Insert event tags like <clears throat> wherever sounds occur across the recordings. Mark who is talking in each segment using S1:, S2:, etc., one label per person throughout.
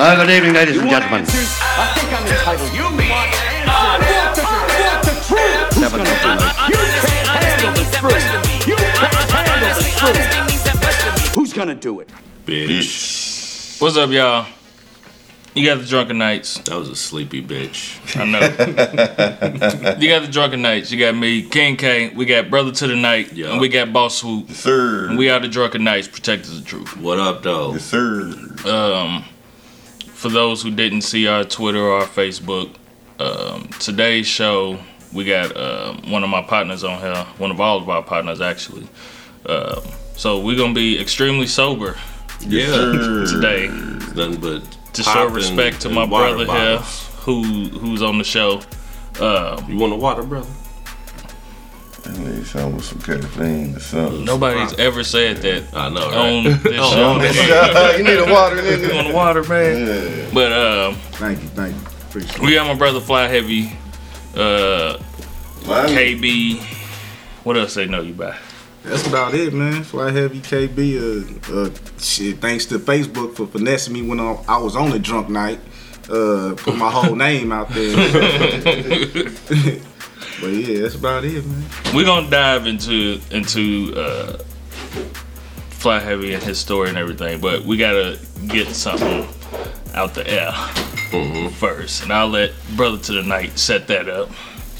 S1: Uh, good evening, ladies and gentlemen.
S2: I think I'm entitled. You want answers? I want the truth. Who's
S1: Never
S2: gonna do it? You can't handle the truth. You can't handle the truth. Who's gonna do it?
S3: Bitch.
S4: What's up, y'all? You got the drunken knights.
S3: That was a sleepy bitch.
S4: I know. you got the drunken knights. You got me, King K. We got brother to the night,
S3: Yeah.
S4: and we got boss swoop.
S5: Sir.
S4: And we are the drunken knights, protectors of truth.
S3: What up, though?
S5: Yes, sir.
S4: Um, for those who didn't see our Twitter or our Facebook, um, today's show we got uh, one of my partners on here, one of all of our partners actually. Um, so we're gonna be extremely sober
S3: Yeah.
S4: today
S3: Nothing but
S4: to show
S3: popping
S4: respect to my
S3: water
S4: brother here, who who's on the show. Um,
S3: You want a water, brother?
S5: I need some with some caffeine or something.
S4: nobody's ever said that
S3: I know,
S4: on this <laughs> show.
S3: on this
S5: you need a water,
S4: You <laughs>
S5: nigga.
S4: want water, man?
S5: Yeah.
S4: But um,
S6: Thank you, thank you. Appreciate it.
S4: we got my brother Fly Heavy, uh,
S5: Mine-
S4: KB. What else they know you by?
S6: That's about it, man. Fly Heavy KB. Uh, uh, shit, thanks to Facebook for finessing me when I I was on a drunk night. Uh, put my whole <laughs> name out there. But yeah, that's about it, man.
S4: We're gonna dive into into uh, Fly Heavy and his story and everything, but we gotta get something out the air first, and I'll let Brother to the Night set that up.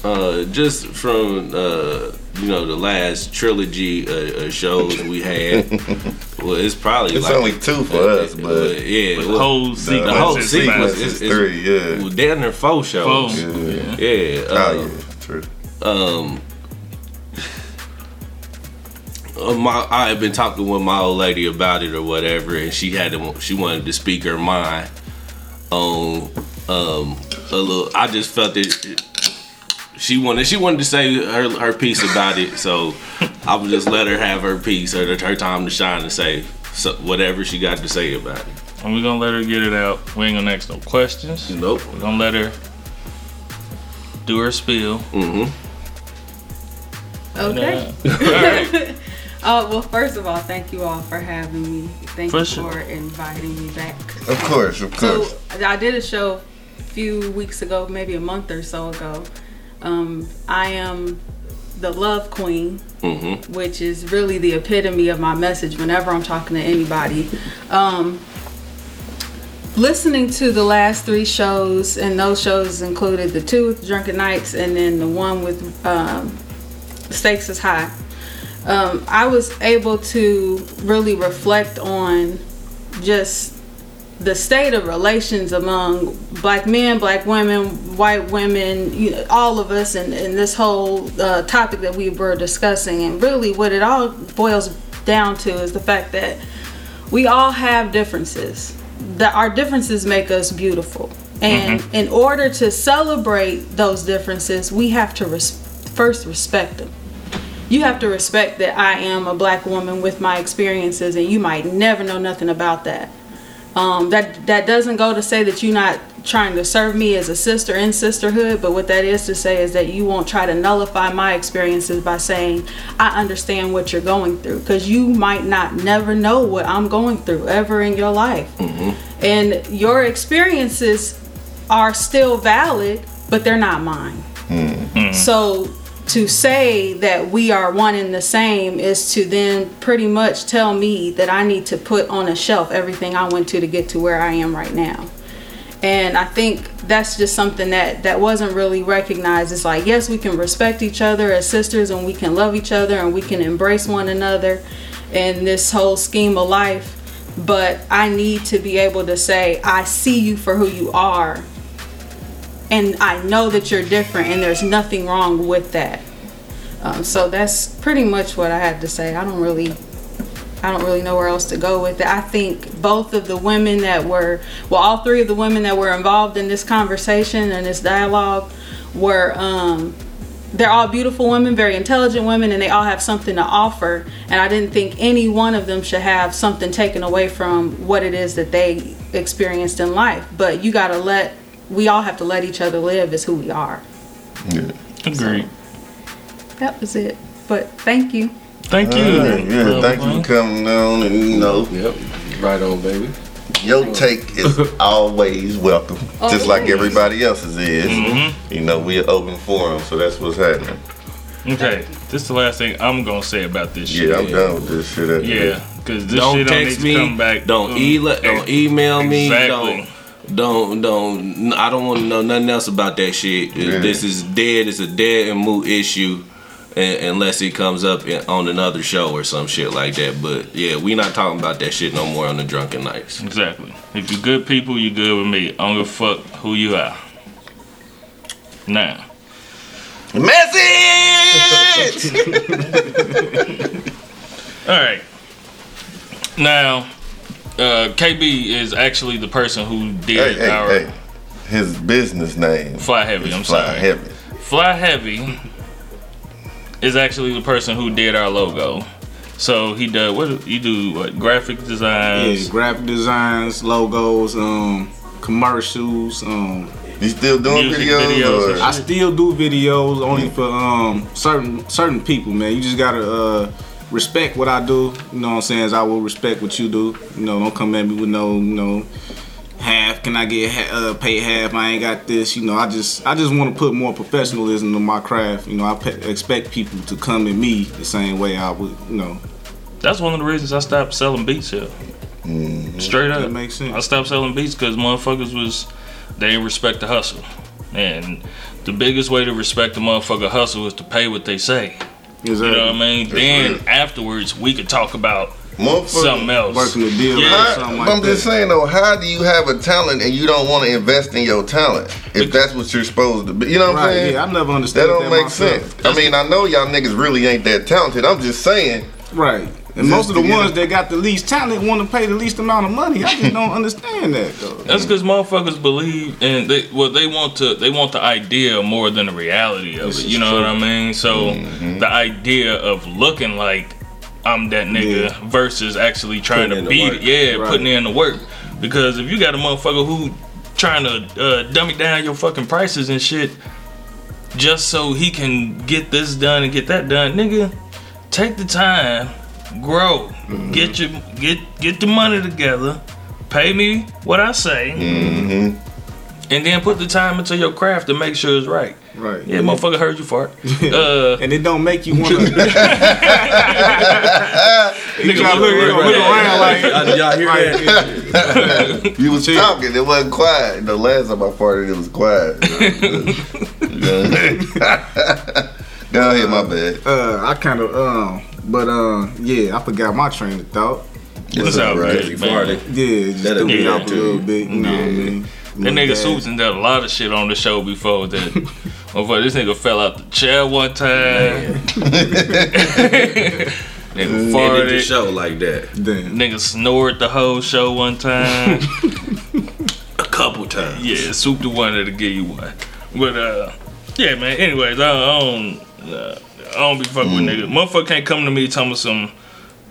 S3: Uh, just from uh, you know the last trilogy uh, uh, shows we had. <laughs> well, it's probably
S5: It's
S3: like
S5: only two for us,
S3: uh,
S5: but
S3: yeah,
S4: The
S3: well,
S4: whole
S5: the
S4: sequence,
S3: whole
S4: is
S3: sequence is-
S5: is three, yeah.
S3: well, damn near four shows.
S4: Four.
S5: Yeah.
S3: Yeah.
S5: Oh,
S3: uh,
S5: yeah, true.
S3: um uh, my I had been talking with my old lady about it or whatever, and she had to, she wanted to speak her mind on um a little. I just felt that she wanted she wanted to say her her piece about it, so I would just let her have her piece or her time to shine and say so, whatever she got to say about it.
S4: And we're gonna let her get it out. We ain't gonna ask no questions.
S3: Nope.
S4: We're gonna let her do her spiel.
S3: Mm-hmm.
S7: Okay.
S4: Yeah. <laughs> All right.
S7: Oh well, first of all, thank you all for having me. Thank
S4: For
S7: you
S4: sure.
S7: for inviting me back.
S5: Of course, of course. So.
S7: I did a show a few weeks ago, maybe a month or so ago. Um, I am the love queen,
S3: Mm-hmm.
S7: which is really the epitome of my message whenever I'm talking to anybody. Um, listening to the last three shows, and those shows included the two with Drunken Knights and then the one with um, Stakes is High. Um, I was able to really reflect on just the state of relations among black men, black women, white women, you know, all of us, and, and this whole uh, topic that we were discussing. And really, what it all boils down to is the fact that we all have differences. That our differences make us beautiful. And in order to celebrate those differences, we have to res- first respect them you have to respect that I am a black woman with my experiences, and you might never know nothing about that. Um, that that doesn't go to say that you're not trying to serve me as a sister in sisterhood, but what that is to say is that you won't try to nullify my experiences by saying I understand what you're going through, because you might not never know what I'm going through ever in your life, mm-hmm. and your experiences are still valid, but they're not mine. Mm-hmm. Mm. So to say that we are one and the same is to then pretty much tell me that I need to put on a shelf everything I went to to get to where I am right now. And I think that's just something that that wasn't really recognized. It's like yes, we can respect each other as sisters and we can love each other and we can embrace one another in this whole scheme of life, but I need to be able to say I see you for who you are and I know that you're different, and there's nothing wrong with that. Um, so that's pretty much what I had to say. I don't really, I don't really know where else to go with it. I think both of the women that were, well, all three of the women that were involved in this conversation and this dialogue were, um, they're all beautiful women, very intelligent women, and they all have something to offer. And I didn't think any one of them should have something taken away from what it is that they experienced in life. But you gotta let, we all have to let each other live as who we are.
S5: Yeah.
S4: Agreed.
S7: That was it. But thank you.
S4: Thank you.
S5: All right, yeah,
S4: Lil
S5: thank you for coming on and you know
S3: Yep. Right on, baby.
S5: your take is <laughs> always welcome, just like everybody else's is.
S4: Mm-hmm.
S5: You know, we're open forum, so that's what's happening.
S4: Okay, this is the last thing I'm gonna say about this shit.
S5: Yeah, I'm done with this shit.
S4: Yeah, because this
S3: don't
S4: shit don't
S3: text
S4: need
S3: me.
S4: to come back.
S3: Don't
S4: Um,
S3: e- don't email me.
S4: Exactly.
S3: Don't don't don't. I don't want to know nothing else about that shit.
S5: Yeah.
S3: This is dead. It's a dead and moot issue. Un- Unless it comes up on another show or some shit like that, but yeah, we not talking about that shit no more on the drunken knights.
S4: Exactly. If you good people, you good with me. I don't give a fuck who you are. Now,
S5: Message. <laughs>
S4: all right. Now, uh, KB is actually the person who did
S5: hey,
S4: our
S5: hey. His business name.
S4: Fly Heavy.
S5: is
S4: I'm sorry.
S5: Fly
S4: sorry.
S5: Heavy.
S4: Fly Heavy is actually the person who did our logo. So he does what you do what graphic
S6: Yeah,
S4: designs.
S6: graphic designs, logos, um, commercials. Um,
S5: You still doing
S4: Music
S5: videos?
S4: videos
S5: or?
S6: I still do videos only for um certain certain people, man. You just gotta uh respect what I do. You know what I'm saying? As I will respect what you do. You know, don't come at me with no, you know, half. Can I get ha- uh, paid half? I ain't got this. You know, I just I just want to put more professionalism in my craft. You know, I pe- expect people to come at me the same way I would. You know,
S4: That's one of the reasons I stopped selling beats here. Straight up.
S6: That makes sense.
S4: I stopped selling beats because motherfuckers was they didn't respect the hustle, and the biggest way to respect the motherfucker hustle is to pay what they say.
S6: exactly.
S4: You know what I mean? then
S5: real.
S4: afterwards we could talk about
S5: Motherfucker.
S4: Something else.
S6: Working the deal
S4: Yeah.
S6: out,
S5: How-
S6: something
S5: I'm
S6: like
S5: just saying though, how do you have a talent and you don't want to invest in your talent if that's what you're supposed to be? You know what I'm saying?
S6: Yeah, I never understood.
S5: that
S6: understood
S5: don't
S6: that
S5: make
S6: myself.
S5: sense. I mean, I know y'all niggas really ain't that talented. I'm just saying.
S6: Right. And
S5: Just
S6: most of the
S5: to
S6: ones that got the least talent want to pay the least amount of money. I just don't <laughs> understand that though.
S4: That's because motherfuckers believe and they well they want to they want the idea more than the reality of
S6: This
S4: it.
S6: is
S4: You know
S6: true.
S4: what I mean? So mm-hmm. the idea of looking like I'm that nigga
S6: Yeah.
S4: versus actually trying
S3: Putting
S4: to beat it. Yeah,
S6: Right.
S4: putting in the work. Because if you got a motherfucker who trying to uh, dummy down your fucking prices and shit just so he can get this done and get that done, nigga, take the time, grow,
S6: Mm-hmm.
S4: get your get get the money together, pay me what I say,
S5: Mm-hmm.
S4: and then put the time into your craft to make sure it's right.
S6: Right.
S4: Yeah, motherfucker heard you fart. <laughs> Uh,
S6: And it don't make you want to. <laughs> <laughs>
S4: nigga,
S6: gotta look-
S4: look-
S6: look around like-
S3: y'all hear that?
S5: You was talking. It wasn't quiet. The last time I farted, it was quiet. Go ahead, my bad.
S6: Uh, I kind of um, but uh, yeah, I forgot my train of thought.
S4: It's all
S5: right.
S4: good, man.
S6: Yeah, just
S3: That'll
S6: threw me
S4: be
S6: off a little bit. You know what I mean?
S4: That nigga Susan did a lot of shit on the show before that. <laughs> Motherfucker, this nigga fell out the chair one time. <laughs> <laughs> nigga
S3: Ended the show like that
S6: Damn.
S4: Nigga snored the whole show one time.
S3: a couple times.
S4: yeah, Soup the one that'll give you one. But uh, yeah, man. Anyways, I, I don't, uh, I don't be fucking with niggas. Motherfucker can't come to me telling me some.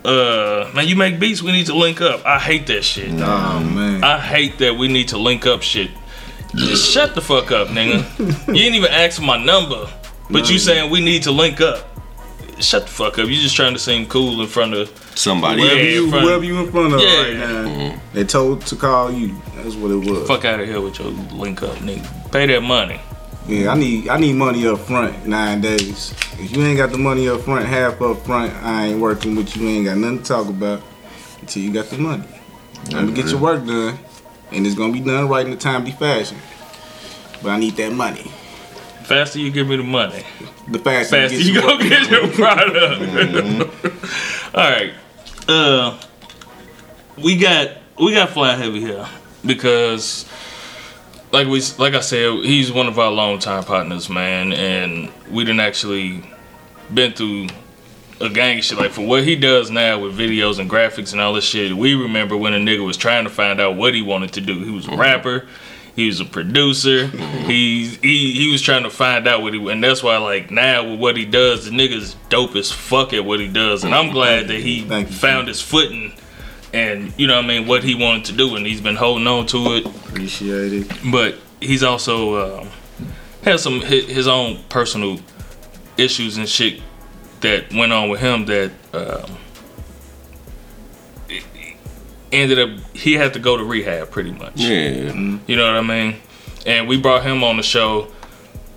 S4: Uh, man, you make beats. We need to link up. I hate that shit.
S6: Oh man.
S4: I hate that we need to link up shit. Just shut the fuck up, nigga. <laughs> You didn't even ask for my number, but you saying we need to link up. Shut the fuck up. You just trying to seem cool in front of.
S3: Somebody.
S6: Whoever
S4: Yeah,
S6: you,
S4: in front-
S6: whoever you in front of
S4: Yeah.
S6: right now, they told to call you. That's what it was.
S4: Fuck out of here with your link up, nigga. Pay that money.
S6: Yeah, I need I need money up front nine days. If you ain't got the money up front, half up front, I ain't working with you. Ain't got nothing to talk about until you got the money. Let me get your work done, and it's gonna be done right in a timely fashion. But I need that money.
S4: Faster you give me the money,
S6: The faster,
S4: faster
S6: you
S4: you
S6: get your
S4: go
S6: work
S4: get your product. <laughs> All right, uh, we got we got Fly Heavy here because, like we like I said, he's one of our longtime partners, man, and we didn't actually been through a gang of shit. Like for what he does now with videos and graphics and all this shit, we remember when a nigga was trying to find out what he wanted to do. He was a rapper. He was a producer. He, he he was trying to find out what he and that's why like now with what he does, the nigga's dope as fuck at what he does. And I'm glad that he found his footing and you know what I mean what he wanted to do and he's been holding on to it
S6: Appreciate it.
S4: but he's also um, has some his own personal issues and shit that went on with him that um, ended up he had to go to rehab pretty much.
S3: Yeah.
S4: You know what I mean? And we brought him on the show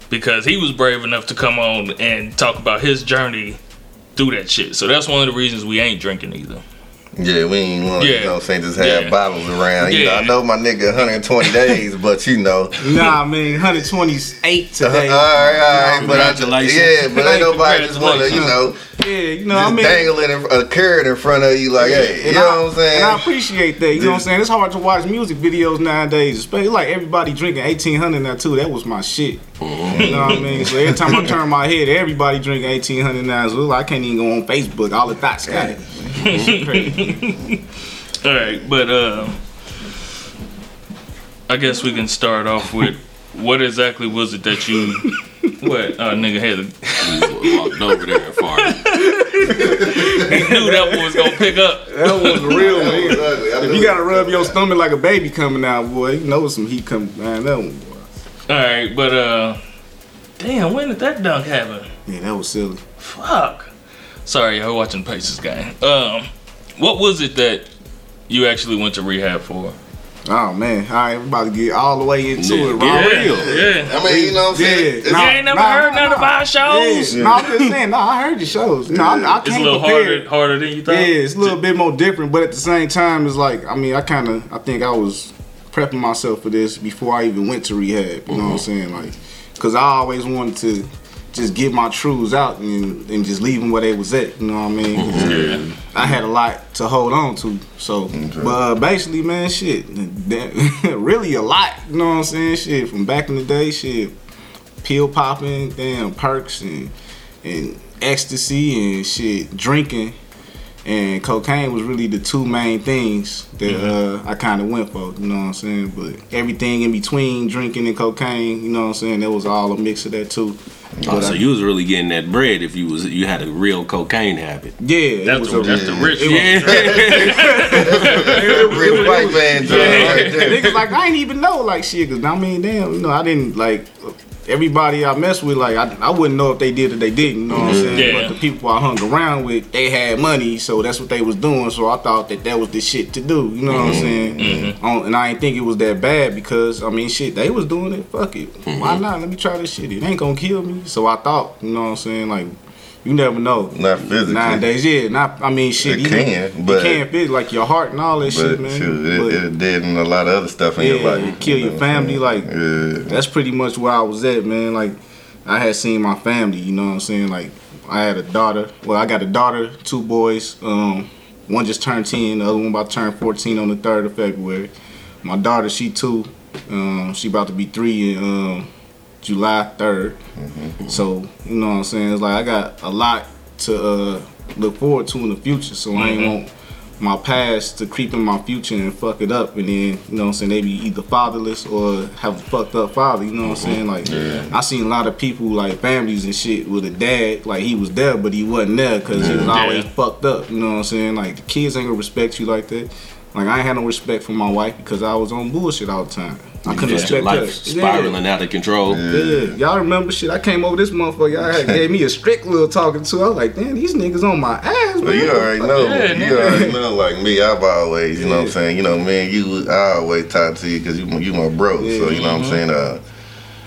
S4: because he was brave enough to come on and talk about his journey through that shit. So that's one of the reasons we ain't drinking either.
S5: Yeah, we ain't want to,
S4: Yeah.
S5: you know, what I'm saying just have
S4: Yeah.
S5: bottles around. You know, I know my nigga 120 days, but you know. <laughs>
S6: Nah, man, 128 <laughs> today.
S5: all right, all right, but I,
S3: Congratulations.
S5: yeah, but ain't nobody just want to, you know,
S6: Yeah, you know,
S5: just
S6: I mean,
S5: dangling a uh, carrot in front of you, like, hey, you
S6: and
S5: know
S6: I,
S5: what I'm saying?
S6: And I appreciate that. You know what I'm saying? It's hard to watch music videos nowadays, especially like everybody drinking 1800 now too. That was my shit. You know what I mean? So every time I turn my head, everybody drinking 1800 now. So I can't even go on Facebook. All the thoughts got it. Shit crazy. <laughs>
S4: All right, but uh, I guess we can start off with what exactly was it that you <laughs> what uh, nigga had to,
S3: Walked over there and farted. <laughs>
S4: knew that one was gonna pick up.
S6: That was real,
S5: That was
S6: man.
S5: ugly. I
S6: If you gotta rub your stomach like a baby coming out, boy, you know some heat coming. Man, that one, boy.
S4: All right, but uh, damn, when did that dunk happen?
S6: Yeah, that was silly.
S4: Fuck. Sorry, y'all watching Pacers game. Um, what was it that you actually went to rehab for?
S6: Oh man, all right, we're about to get all the way into
S3: Yeah.
S6: it. Raw
S4: yeah,
S6: real.
S4: yeah.
S5: I mean, you know what I'm saying?
S6: Yeah.
S5: It's-
S4: you ain't never heard none of our shows.
S6: Yeah. No, I'm just saying. No, I heard your shows. No, I, I can't
S4: It's a little
S6: compare.
S4: harder, harder than you thought.
S6: Yeah, it's a little bit more different, but at the same time, it's like I mean, I kind of I think I was prepping myself for this before I even went to rehab. You know what I'm saying? Like, cause I always wanted to just get my truths out and, and just leave them where they was at. You know what I mean? 'Cause
S4: Yeah.
S6: I had a lot to hold on to. So, but uh, basically, man, shit, that, <laughs> really a lot. You know what I'm saying? Shit, from back in the day, shit, pill popping, damn perks and and ecstasy and shit, drinking and cocaine was really the two main things that uh, I kind of went for. You know what I'm saying? But everything in between drinking and cocaine, you know what I'm saying? That was all a mix of that too.
S3: Oh,
S6: But
S3: so
S6: I-
S3: you was really getting that bread if you was you had a real cocaine habit.
S6: yeah, it
S4: That's,
S6: was
S4: the,
S6: a-
S4: that's the rich
S3: Yeah. <laughs>
S5: Rich white man <laughs> joint right
S6: niggas like I ain't even know like shit. Cause I mean, damn, you know, I didn't like everybody I messed with. Like I, I wouldn't know if they did or they didn't. You know what I'm mm-hmm. saying?
S4: Yeah.
S6: But the people I hung around with, they had money, so that's what they was doing. So I thought that that was the shit to do. You know what I'm mm-hmm. saying? Mm-hmm. On- and I ain't think it was that bad because I mean, shit, they was doing it. Fuck it, why not? Let me try this shit. It ain't gonna kill me. So I thought, you know what I'm saying? Like. You never know.
S5: Not physically.
S6: Nowadays, yeah. Not. I mean, shit.
S5: It can, but-
S6: it can fit like your heart and all that shit, man.
S5: shoot, it,
S6: But-
S5: it did and a lot of other stuff in
S6: yeah,
S5: your life.
S6: kill
S5: you
S6: your family. Like
S5: I'm
S6: that's pretty much where I was at, man. Like I had seen my family. You know what I'm saying? Like I had a daughter. Well, I got a daughter, two boys. Um, one just turned ten. The other one about to turn 14 on the third of February. My daughter, she two. Um, she about to be three in um, July 3rd. Mm-hmm. So you know what I'm saying? It's like I got a lot to uh, look forward to in the future. So I ain't mm-hmm. want my past to creep in my future and fuck it up and then, you know what I'm saying, they be either fatherless or have a fucked up father, you know what I'm saying? Like I seen a lot of people like families and shit with a dad, like he was there but he wasn't there because he was mm-hmm. always
S4: Yeah.
S6: fucked up, you know what I'm saying? Like the kids ain't gonna respect you like that. Like I ain't had no respect for my wife because I was on bullshit all the time. I couldn't
S3: Just your
S6: respect her.
S3: life spiraling out of control.
S6: Yeah, y'all remember shit? I came over this motherfucker. Y'all had gave me a strict little talking to. I was like, damn, these niggas on my ass, man.
S5: But you already know,
S4: Yeah,
S5: you already know. Like me, I've always, you know what I'm saying. You know, man, you, I always talk to you because you, you my bro. So you know what I'm saying. Uh,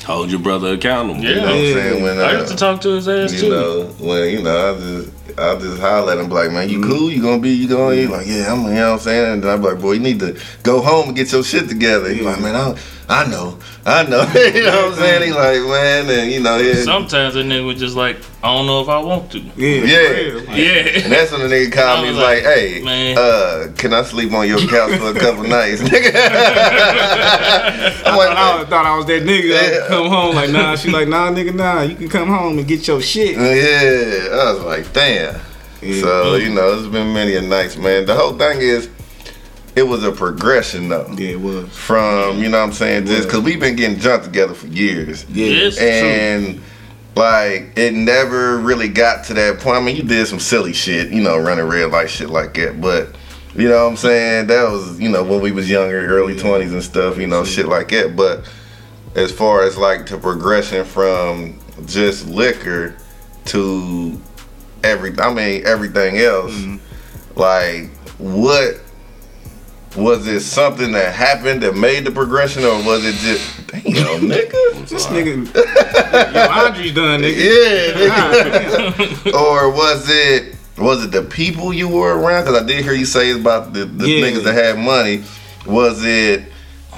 S3: Hold your brother accountable.
S4: Yeah.
S5: you know what I'm saying. When
S4: I used to
S5: uh,
S4: talk to his ass
S5: you
S4: too.
S5: know, when you know, I just, I just holler at him like, man, you mm-hmm. cool? You gonna be? You going? He mm-hmm. like, yeah, I'm. You know what I'm saying. And I'm like, boy, you need to go home and get your shit together. He like, man, I, I know, I know. <laughs> you know what I'm saying? He like, man, and you know, yeah.
S4: Sometimes that nigga was just like, I don't know if I want to.
S6: Yeah,
S5: Yeah.
S6: for real. Like,
S5: And
S4: Yeah.
S5: that's when the nigga called me. He's like,
S4: like,
S5: "Hey,
S4: man.
S5: uh, can I sleep on your couch for a couple <laughs> nights?" Nigga. <laughs> I'm
S6: I,
S5: like,
S6: thought I, was, thought I was that nigga. I
S5: Yeah.
S6: come home like, nah. She like, nah, nigga, nah. You can come home and get your shit.
S5: yeah. I was like, "Damn."
S6: Yeah.
S5: So you know, it's been many a nights, man. The whole thing is, it was a progression though.
S6: yeah, it was.
S5: From you know what I'm saying, just because we've been getting jumped together for years,
S6: Yeah,
S4: Yes.
S5: and like it never really got to that point. I mean, you did some silly shit, you know, running red light shit like that, but. You know what I'm saying? That was, you know, when we was younger, early 20s and stuff, you know, shit like that. But as far as like the progression from just liquor to every I mean everything else, mm-hmm. like what was it something that happened that made the progression, or was it just damn <laughs> nigga?
S6: This nigga, yo, Andre's done, nigga.
S5: Yeah, nigga. or was it was it the people you were around? Because I did hear you say about the, the
S6: Yeah.
S5: niggas that had money. Was it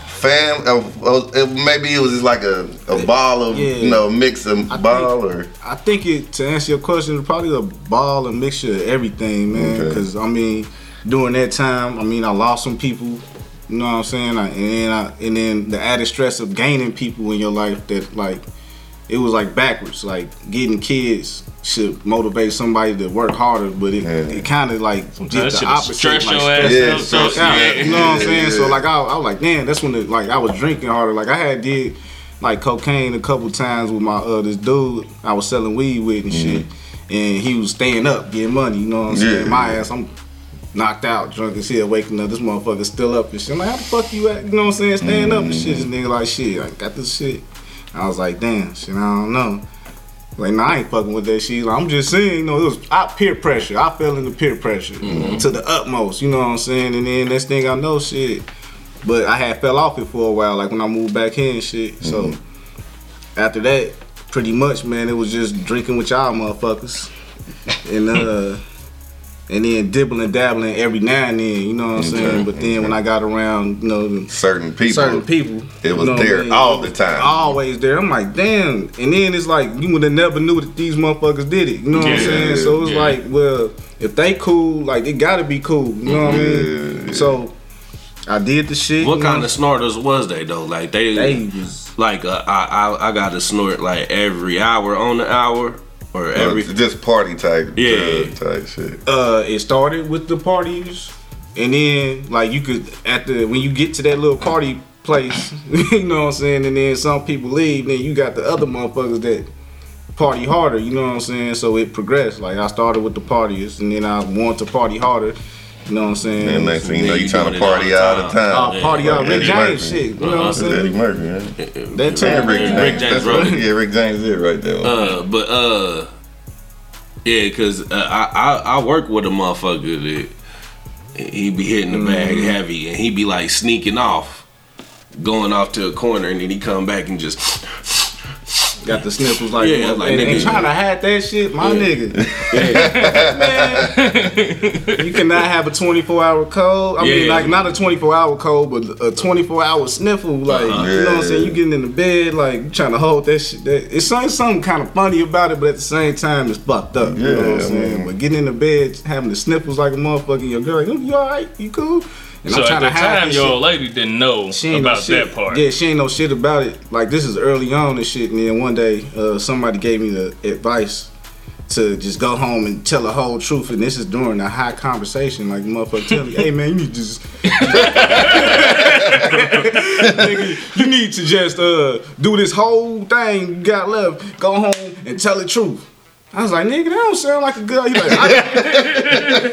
S5: fam? Uh, maybe it was just like a, a ball of
S6: Yeah.
S5: you know mix of
S6: I
S5: ball or
S6: I think it to answer your question, probably a ball and mixture of everything, man.
S5: Okay.
S6: Because I mean, during that time, I mean, I lost some people. You know what I'm saying? I, and then I, and then the added stress of gaining people in your life that like it was like backwards. Like getting kids should motivate somebody to work harder, but it,
S5: Yeah.
S6: it kind of like
S4: That
S6: did the
S4: should've
S6: opposite.
S4: stressed
S6: like,
S4: your ass
S5: Yeah,
S4: out.
S5: stress
S4: so-
S6: out.
S4: yeah.
S6: You know what I'm saying? So like I, I was like, damn, that's when it, like I was drinking harder. Like I had did like cocaine a couple times with my uh this dude I was selling weed with and shit, and he was staying up getting money. You know what I'm saying?
S5: Yeah.
S6: My ass, I'm knocked out, drunk as hell, waking up. This motherfucker still up and shit. I'm like, how the fuck you at? You know what I'm saying? Staying up and shit. This nigga like shit. I got this shit. I was like, damn, shit. I don't know. Like, nah, I ain't fucking with that shit. Like, I'm just saying, you know, it was I, peer pressure. I fell into peer pressure to the utmost. You know what I'm saying? And then next thing I know, shit. But I had fell off it for a while, like when I moved back here and shit. So after that, pretty much, man, it was just drinking with y'all motherfuckers. And uh <laughs> and then dibbling dabbling every now and then, you know what I'm saying?
S5: Okay,
S6: But then when I got around, you know,
S5: certain people.
S6: certain people.
S5: It was
S6: you know what I
S5: there
S6: mean?
S5: all the time.
S6: Always there. I'm like, damn. And then it's like you would have never knew that these motherfuckers did it. You know what I'm saying? So it's
S4: yeah.
S6: like, well, if they cool, like it gotta be cool. You know what I mean? So I did the shit.
S3: What kind
S6: know?
S3: of snorters was they though? Like they,
S6: They was
S3: like uh, I, I I got to snort like every hour on the hour or
S5: Every,
S3: every.
S5: just party type,
S3: Yeah.
S5: type shit.
S6: uh it started with the parties and then like you could at the when you get to that little party place <laughs> you know what i'm saying and then some people leave then you got the other motherfuckers that party harder you know what i'm saying so it progressed like i started with the parties and then i wanted to party harder you know what i'm saying
S5: And next thing you know, you
S3: you
S5: trying to party
S3: the
S5: all the
S3: time.
S5: time.
S6: Oh, party out
S5: Like
S6: Rick
S5: Eddie
S6: James
S5: Murphy.
S6: shit. You know what I'm
S5: That's Eddie? Murphy, man.
S6: That
S5: And
S6: time,
S5: Rick
S3: Rick
S5: James.
S3: James
S5: That's
S3: wrote
S5: yeah, Rick James did right there.
S3: Uh, but uh, yeah, cause uh, I, I I work with a motherfucker that he be hitting the bag
S6: Mm-hmm.
S3: heavy, and he be like sneaking off, going off to a corner, and then he come back and just
S6: got the sniffles like
S3: Yeah, like
S6: and,
S3: nigga.
S6: trying to hide that shit, my
S3: Yeah.
S6: nigga. <laughs> Man, you cannot have a 24 hour cold. I mean, like not a 24 hour cold, but a 24 hour sniffle. Like,
S3: Uh-huh.
S6: you know what I'm saying? You getting in the bed, like you trying to hold that shit. That, it's something, something kind of funny about it, but at the same time, it's fucked up. you know what I'm saying?
S5: man.
S6: But getting in the bed, having the sniffles like a motherfucker, your girl, like, "Oh, you all right? You cool? And
S4: So at the time, your old lady didn't know
S6: She ain't
S4: about
S6: shit.
S4: that part.
S6: Yeah, she ain't know shit about it. Like this is early on and shit. And then one day, uh, somebody gave me the advice to just go home and tell the whole truth. And this is during a high conversation. Like the motherfucker tell me, "Hey man, you need to just, <laughs> nigga, you need to just uh do this whole thing you got left. Go home and tell the truth." I was like, nigga, that don't sound like a good. He like, I, <laughs>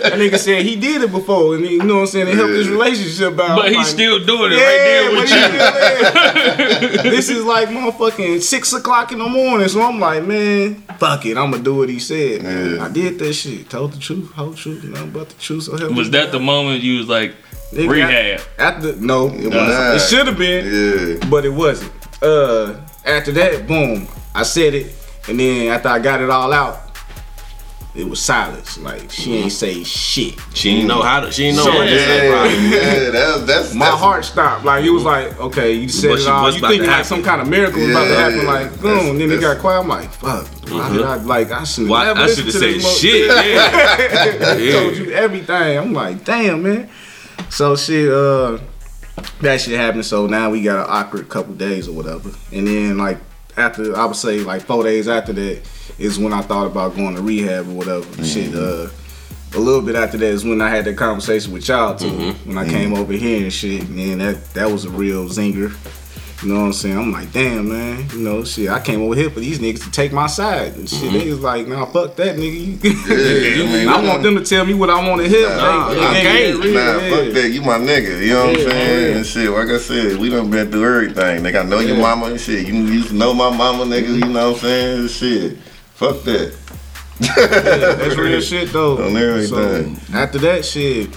S6: that nigga said he did it before, and he, you know what I'm saying, it helped his relationship out.
S4: But
S6: I'm
S4: he's
S6: like,
S4: still doing it
S6: yeah,
S4: right there with you.
S6: still <laughs> this is like motherfucking six o'clock in the morning, so I'm like, man, fuck it, I'm gonna do what he said. Man.
S5: Yeah.
S6: I did that shit, told the truth, whole truth, nothing but the truth. So help me.
S4: Was
S6: me
S4: that
S6: God.
S4: the moment you was like,
S6: Nigga,
S4: rehab?
S6: After no, it
S5: Nah.
S6: wasn't. It should have been,
S5: Yeah.
S6: but it wasn't. Uh, after that, boom, I said it, and then after I got it all out, it was silence. Like she ain't say shit.
S3: she ain't know how to she ain't know
S6: So,
S3: what to say.
S5: Yeah,
S3: probably.
S5: that's that's
S6: My
S5: that's,
S6: heart stopped. Like it was like, okay, you said
S3: What's-
S6: it all. You
S3: about
S6: thinking like some kind of miracle was about to happen.
S5: yeah.
S6: Like boom,
S5: That's-
S6: then it got quiet. I'm like, fuck. Why did I like I should
S3: Why, I should have said shit. <laughs> Yeah.
S6: I told you everything. I'm like, damn, man. So shit, uh, that shit happened. So now we got an awkward couple days or whatever. And then like after, I would say like four days after that is when I thought about going to rehab or whatever. Mm-hmm. Shit, uh, a little bit after that is when I had that conversation with y'all too. Mm-hmm. When I mm-hmm. came over here and shit, man, that that was a real zinger. You know what I'm saying? I'm like, damn, man. You know, shit. I came over here for these niggas to take my side and shit. Mm-hmm. They was like, nah, fuck that, nigga. <laughs>
S5: Yeah, <laughs> I mean,
S6: I want them to tell me what I want to hear.
S5: Nah, nah, Nah,
S6: yeah.
S5: fuck that. You my nigga. You know what
S6: Yeah,
S5: I'm saying?
S6: yeah.
S5: And shit, like I said, we done been through everything. Nigga, I know your mama and shit. You used to know my mama, nigga. You know what I'm saying? And shit. Fuck that.
S6: That's real shit though. <laughs>
S5: On everything.
S6: So after that shit,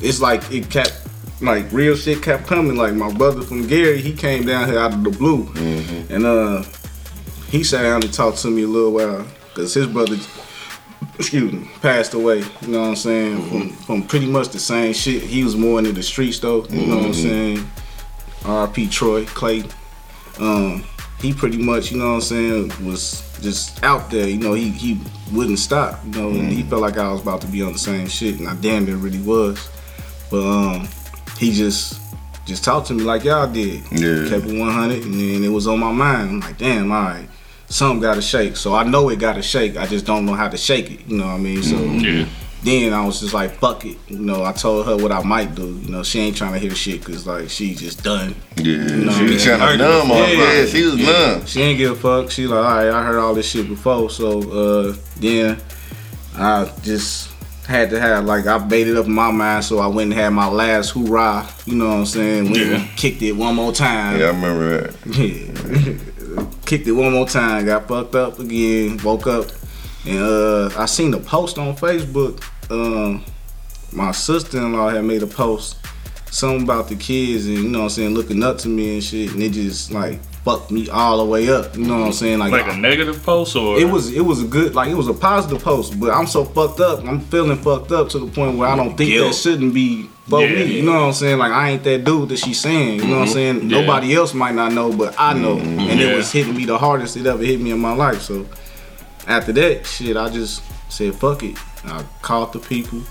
S6: it's like it kept like real shit kept coming. Like my brother from Gary, he came down here out of the blue,
S5: Mm-hmm.
S6: and uh, he sat down and talked to me a little while because his brother, excuse me, passed away. You know what I'm saying?
S5: Mm-hmm.
S6: From from pretty much the same shit. He was more into the streets though. You know what I'm
S5: Mm-hmm.
S6: saying? R.P. Troy Clayton. Um, he pretty much, you know what I'm saying, was just out there. You know, he he wouldn't stop. You know, and he felt like I was about to be on the same shit, and I damn near really was. But um, he just just talked to me like y'all did.
S5: Yeah.
S6: Kept it 100, and then it was on my mind. I'm like, damn, all right, something got to shake. So I know it got to shake. I just don't know how to shake it. You know what I mean? So
S4: Yeah.
S6: then I was just like, fuck it. You know, I told her what I might do. You know, she ain't trying to hear shit because like she just done.
S5: Yeah,
S6: No,
S5: she be trying to numb on.
S6: Yeah.
S5: Yeah, she was numb.
S6: She ain't give a fuck. She like, all right, I heard all this shit before. So uh, then I just had to have like I made it up in my mind. So I went and had my last hoorah. You know what I'm saying? Went
S4: Yeah.
S6: kicked it one more time.
S5: Yeah, I remember that.
S6: Yeah. <laughs> Kicked it one more time, got fucked up again, woke up, and uh, I seen a post on Facebook. Um, my sister in law had made a post, something about the kids, and you know what I'm saying, looking up to me and shit, and it just like fucked me all the way up. You know what I'm saying? Like,
S4: Like a negative post or
S6: it was it was a good like it was a positive post, but I'm so fucked up. I'm feeling fucked up to the point where I don't think
S3: Guilt.
S6: that shouldn't be for
S4: Yeah.
S6: me. You know what I'm saying? Like I ain't that dude that she's saying. You know what I'm mm-hmm. saying?
S4: Yeah.
S6: Nobody else might not know, but I know, mm-hmm. and
S4: Yeah.
S6: it was hitting me the hardest it ever hit me in my life. So after that shit, I just said fuck it. I called the people.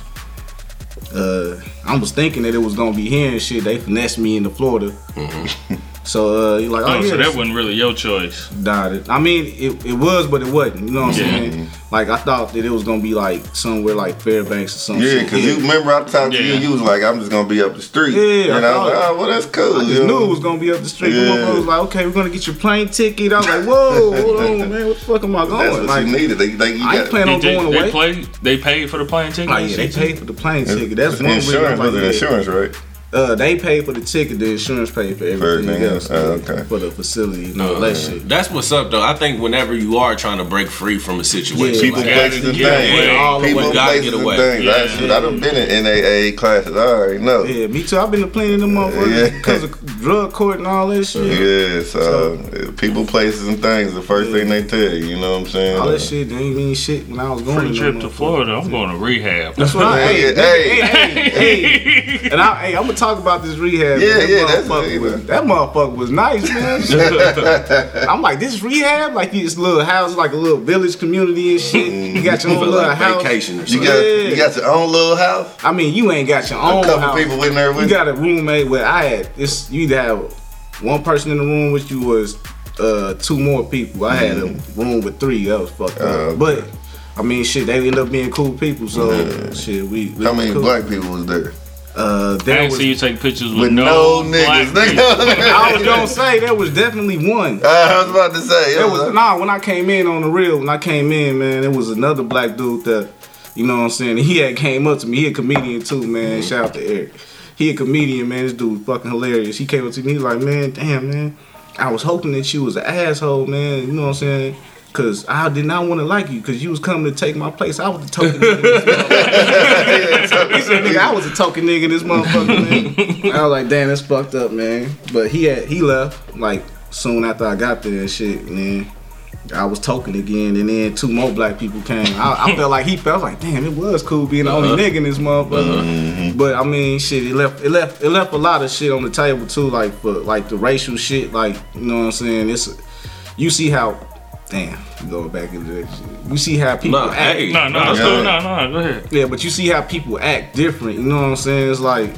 S6: Uh, I was thinking that it was gonna be here and shit. They finessed me into Florida. Mm-hmm. <laughs> So uh, you're like, oh,
S4: Oh,
S6: yeah,
S4: so that wasn't really your choice.
S6: died it. I mean, it, it was, but it wasn't. You know what I'm
S4: Yeah.
S6: saying? Like I thought that it was gonna be like somewhere like Fairbanks or something.
S5: Yeah, because you remember I talked to you, you was like, I'm just gonna be up the street.
S6: Yeah,
S5: and
S6: I
S5: I was like, oh, well, that's cool.
S6: I just
S5: you
S6: knew it was gonna be up the street.
S5: Yeah.
S6: My motherfucker was like, "Okay, we're gonna get your plane ticket." I was like, "Whoa, hold on, <laughs> man, what the fuck am I going?
S5: That's
S6: going?"
S5: what
S6: Like,
S5: you needed. They, they, you
S6: I ain't
S5: got
S6: planning on
S4: Did
S6: going
S4: they,
S6: away.
S4: they? They paid for the plane ticket.
S6: Oh yeah, they paid for the plane ticket. That's one
S5: insurance.
S6: I'm
S5: Was
S6: like,
S5: it
S6: yeah.
S5: insurance, right?
S6: Uh, they paid for the ticket. The insurance paid for everything,
S5: everything
S6: else.
S5: else. Oh, okay.
S6: For the facility and all that shit.
S3: That's what's up though. I think whenever you are trying to break free from a situation,
S6: Yeah.
S5: People,
S3: like,
S5: places, and things.
S4: away.
S6: All
S5: People, places, and things. I,
S4: Yeah.
S5: should, I done been in NAA classes. I already know. Yeah,
S6: Yeah, me too. I've been to plenty of them motherfuckers
S5: Yeah. <laughs>
S6: because of drug court and all that shit.
S5: Yeah, so, uh, people, places, and things. The first thing they tell you, you know what I'm saying?
S6: All
S5: Uh,
S6: that shit didn't mean shit when I was going
S4: Free trip to. Florida. I'm going to rehab.
S6: That's what I <laughs>
S5: Yeah,
S6: hey,
S5: yeah,
S6: hey,
S5: hey.
S6: hey, hey, And I, hey, I'm gonna talk about this rehab.
S5: Yeah,
S6: that
S5: yeah, that's-
S6: motherfucker was, that motherfucker was nice, man. <laughs> I'm like, this rehab, like this little house, like a little village community and shit. You got your <laughs> own little
S3: like
S6: house.
S3: vacation or
S5: You
S3: something.
S5: got
S6: Yeah.
S5: you got your own little house.
S6: I mean, you ain't got your
S5: A
S6: own
S5: couple
S6: house.
S5: people in there
S6: You got a roommate where I had this. You either have one person in the room with you was uh, two more people. I had a room with three. That was fucked up.
S5: Okay.
S6: But I mean, shit, they end up being cool people. So
S5: Yeah.
S6: shit, we. we
S5: How many
S6: cool.
S5: black people was there?
S6: Uh,
S4: I
S6: there
S4: ain't
S6: was.
S4: see you take pictures with,
S5: With
S4: no,
S5: no,
S4: black
S5: niggas. <laughs>
S6: I was gonna say there was definitely one.
S5: I was about to say.
S6: There
S5: it
S6: was nah. When I came in on the real, when I came in, man, it was another black dude that, you know what I'm saying. He had came up to me. He a comedian too, man. Shout out to Eric. He a comedian, man. This dude was fucking hilarious. He came up to me he like, man, damn, man. I was hoping that you was an asshole, man. You know what I'm saying? Cause I did not want to like you, cause you was coming to take my place. I was the token <laughs> nigga. in this he said, "Nigga, I was a token nigga this motherfucker, man." I was like, "Damn, that's fucked up, man." But he had he left like soon after I got there and shit, and then I was token again, and then two more black people came. I, I felt like he felt like, damn, it was cool being the only uh-huh. nigga in this motherfucker. Uh-huh. But I mean, shit, it left, it left, it left a lot of shit on the table too, like for like the racial shit, like you know what I'm saying. It's you see how, damn, we going back into that shit. You see how people
S3: Nah,
S6: act.
S3: hey.
S4: No, no, it's No, no, go ahead.
S6: Yeah, but you see how people act different. You know what I'm saying? It's like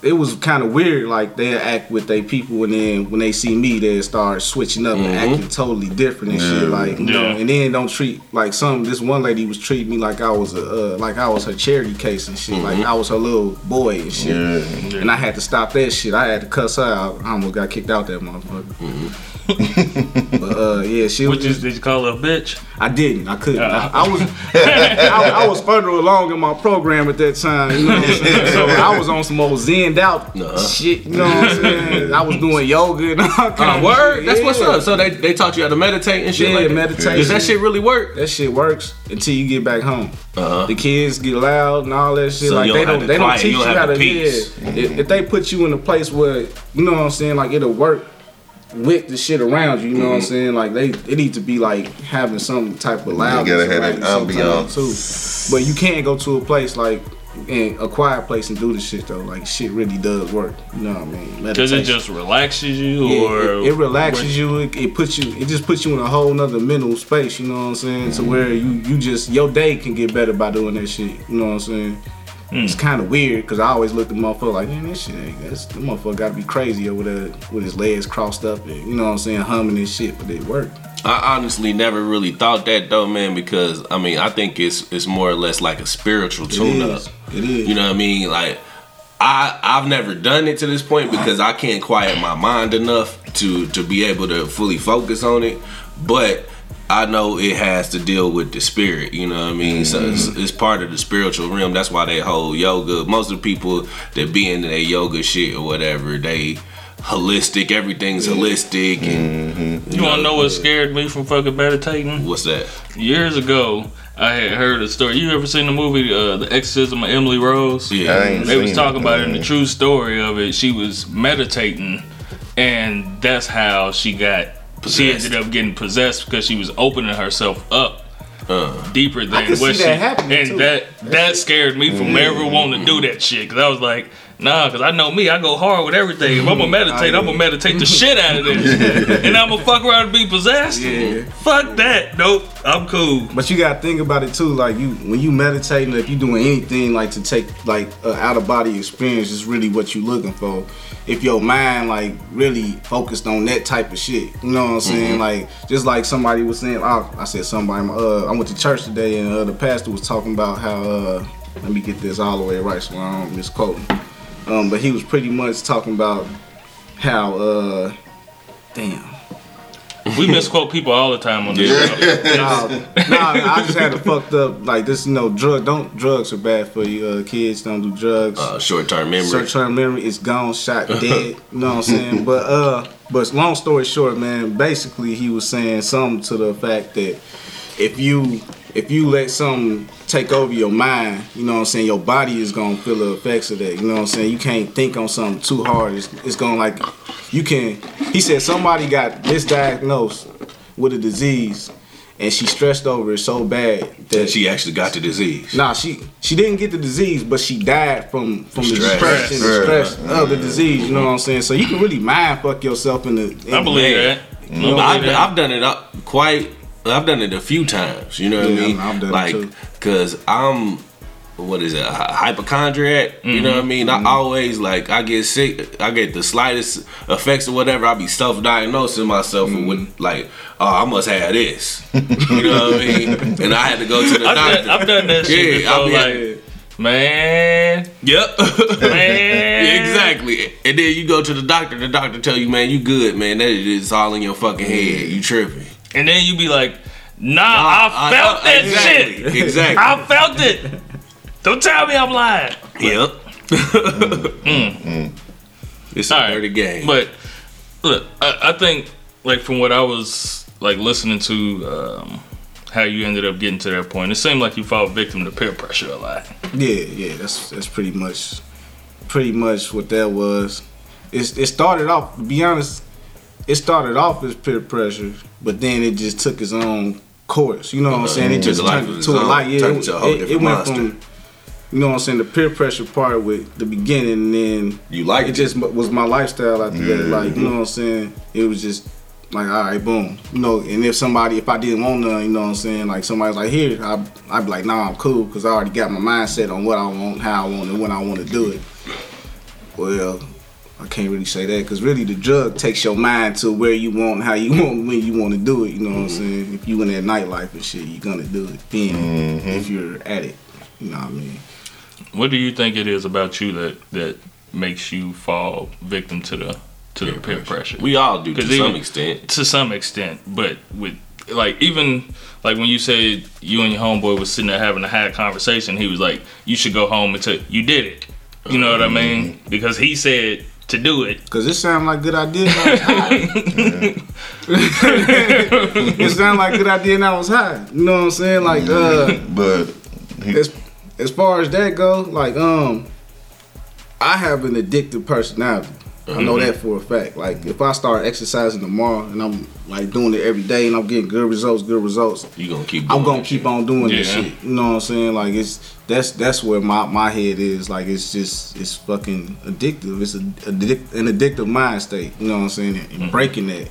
S6: it was kind of weird. Like they act with their people, and then when they see me, they start switching up and mm-hmm. acting totally different and shit. Like you know, and then don't treat like some. This one lady was treating me like I was a uh, like I was her charity case and shit. Like mm-hmm. I was her little boy and shit.
S5: Yeah.
S6: And I had to stop that shit. I had to cuss her out. I almost got kicked out that motherfucker. Mm-hmm. But uh, yeah, she was
S4: What
S6: just.
S4: did you call her a bitch?
S6: I didn't. I couldn't.
S4: Uh.
S6: I, I was. <laughs> I, I was further along in my program at that time. You know what I'm? So I was on some old zenned out
S3: Uh-huh.
S6: shit. You know what I'm saying? I was doing yoga and all kind
S3: Uh,
S6: of
S3: word?
S6: shit.
S3: That's what's up. So they, they taught you how to meditate and shit
S6: Yeah,
S3: like that?
S6: meditation.
S3: Does that shit really work?
S6: That shit works until you get back home.
S3: Uh-huh.
S6: The kids get loud and all that shit.
S3: So
S6: like they
S3: don't have
S6: don't, they don't teach
S3: you
S6: you,
S3: don't
S6: how to.
S3: the
S6: Yeah,
S3: peace.
S6: if, if they put you in a place where you know what I'm saying, like it'll work with the shit around you. You know what I'm
S3: Mm-hmm.
S6: saying? Like they, it needs to be like having some type of loudness.
S5: gotta have
S6: around
S5: that
S6: you
S5: ambiance.
S6: too. But you can't go to a place like in a quiet place and do the shit though. Like shit really does work. You know what I mean?
S4: Does it just relaxes you,
S6: Yeah,
S4: or
S6: it, it relaxes you. It, it puts you. It just puts you in a whole nother mental space. You know what I'm saying? To where you you just your day can get better by doing that shit. You know what I'm saying? Mm. It's kind of weird because I always look at motherfucker like, man, this shit ain't. That's the motherfucker got to be crazy over there with his legs crossed up and you know what I'm saying, humming and shit. But it worked.
S3: I honestly never really thought that though, man, because I mean I think it's it's more or less like a spiritual tune up.
S6: It is.
S3: You know what I mean? Like I I've never done it to this point because I can't quiet my mind enough to to be able to fully focus on it. But I know it has to deal with the spirit, you know what I mean? So it's, mm-hmm. it's part of the spiritual realm. That's why they hold yoga. Most of the people that be into their yoga shit or whatever, they holistic. Everything's mm-hmm. holistic. And mm-hmm.
S4: you want to know what scared me from fucking meditating?
S3: what's that?
S4: Years ago, I had heard a story. You ever seen the movie uh, The Exorcism of Emily Rose?
S5: I
S3: Yeah.
S5: ain't
S4: They was talking
S5: it,
S4: about it in the true story of it. She was meditating, and that's how she got. She ended up getting possessed because she was opening herself up
S3: Uh,
S4: deeper than
S6: can
S4: what
S6: see
S4: she.
S6: that
S4: and
S6: too.
S4: that that scared me from ever wanting to do that shit. Because I was like, nah, because I know me, I go hard with everything. If I'm gonna meditate, I'm gonna meditate the <laughs> shit out of this, <laughs> and I'm gonna fuck around and be possessed.
S6: Yeah.
S4: Fuck that. Nope, I'm cool.
S6: But you gotta think about it too. Like you, when you meditating, if you doing anything like to take like a out of body experience, is really what you looking for. If your mind like really focused on that type of shit, you know what I'm saying? Like just like somebody was saying, oh, I said somebody. Uh, I went to church today and uh, the pastor was talking about how. Uh, let me get this all the way right so I don't misquote. Um, but he was pretty much talking about how. Uh, damn.
S4: We misquote people all the time on this show. <laughs>
S6: nah, nah, I just had to fucked up like this. You know, drug don't drugs are bad for you. Uh, kids don't do drugs.
S3: uh, short term memory.
S6: Short term memory is gone, shot dead. you know what I'm saying? But uh, but long story short, man, basically he was saying something to the fact that if you if you let something take over your mind, you know what I'm saying, your body is gonna feel the effects of that. You know what I'm saying? You can't think on something too hard. It's, it's gonna like you can. He said somebody got misdiagnosed with a disease, and she stressed over it so bad that
S3: that she actually got the disease.
S6: Nah, she she didn't get the disease, but she died from from the
S3: Stress.
S6: depression, and
S5: Stress.
S6: stress of the disease. You know what I'm saying? So you can really mind fuck yourself in the. In
S4: I believe
S6: the
S4: that. I believe
S3: I've. I've done it uh, quite. I've done it a few times. You know what
S6: Yeah,
S3: I mean?
S6: I've done it
S3: like,
S6: too.
S3: cause I'm, what is it, a hy- hypochondriac? You know what I
S6: Mm-hmm.
S3: mean? I always like I get sick. I get the slightest effects or whatever. I be self-diagnosing myself
S6: Mm-hmm.
S3: with like, oh, I must have this. you know what I mean? <laughs> And I had to go to the
S4: I've
S3: doctor.
S4: done, I've done that shit
S3: Yeah, I
S4: before.
S3: be-
S4: Like, man,
S3: Yep.
S4: man. <laughs>
S3: exactly. And then you go to the doctor. The doctor tell you, man, you good, man. That is all in your fucking head. You tripping.
S4: And then you be like, nah, I felt that
S3: exactly,
S4: shit.
S3: Exactly.
S4: I felt it. Don't tell me I'm lying.
S3: Yep. It's a
S4: All right.
S3: dirty game.
S4: But look, I, I think like from what I was like listening to, um, how you ended up getting to that point, it seemed like you fall victim to peer pressure a lot.
S6: Yeah, yeah, that's that's pretty much, pretty much what that was. It's, it started off, to be honest, it started off as peer pressure, but then it just took its own course. You know what I'm saying? It
S3: Took
S6: just turned to a light. Yeah, it,
S3: into a whole
S6: it- it went from, you know what I'm saying, the peer pressure part with the beginning, and then
S3: You like
S6: it
S3: it.
S6: just was my lifestyle after that. Mm-hmm. Like, you know what I'm saying? It was just like, all right, boom. You know, and if somebody, if I didn't want none, you know what I'm saying? Like, somebody's like, here, I, I'd be like, nah, I'm cool, because I already got my mindset on what I want, how I want, and when I want to do it. Well, I can't really say that, because really the drug takes your mind to where you want, how you <laughs> want, when you want to do it. You know what I'm mm-hmm. saying? If you in that nightlife and shit, you're going to do it then, mm-hmm. if you're at it. You know what I mean?
S4: What do you think it is about you that that makes you fall victim to the to the peer pressure.
S3: We all do to
S4: 'Cause
S3: some extent.
S4: to some extent, but with like even like when you said you and your homeboy was sitting there having a hard conversation, he was like, "You should go home and tell you did it." You know what I mean? Mm-hmm. Because he said to do it.
S6: Cause it sounded like a good idea. and I was high. <laughs> it sounded like a good idea and I was high. You know what I'm saying? Like uh
S5: But he,
S6: as as far as that go, like um I have an addictive personality. I know that for a fact. Like if I start exercising tomorrow and I'm like doing it every day and I'm getting good results, good results,
S3: You gonna keep.
S6: I'm gonna keep
S3: shit.
S6: on doing this shit. You know what I'm saying? Like it's that's that's where my my head is. Like it's just it's fucking addictive. It's a, addic- an addictive mind state. You know what I'm saying? And
S3: Mm-hmm.
S6: breaking that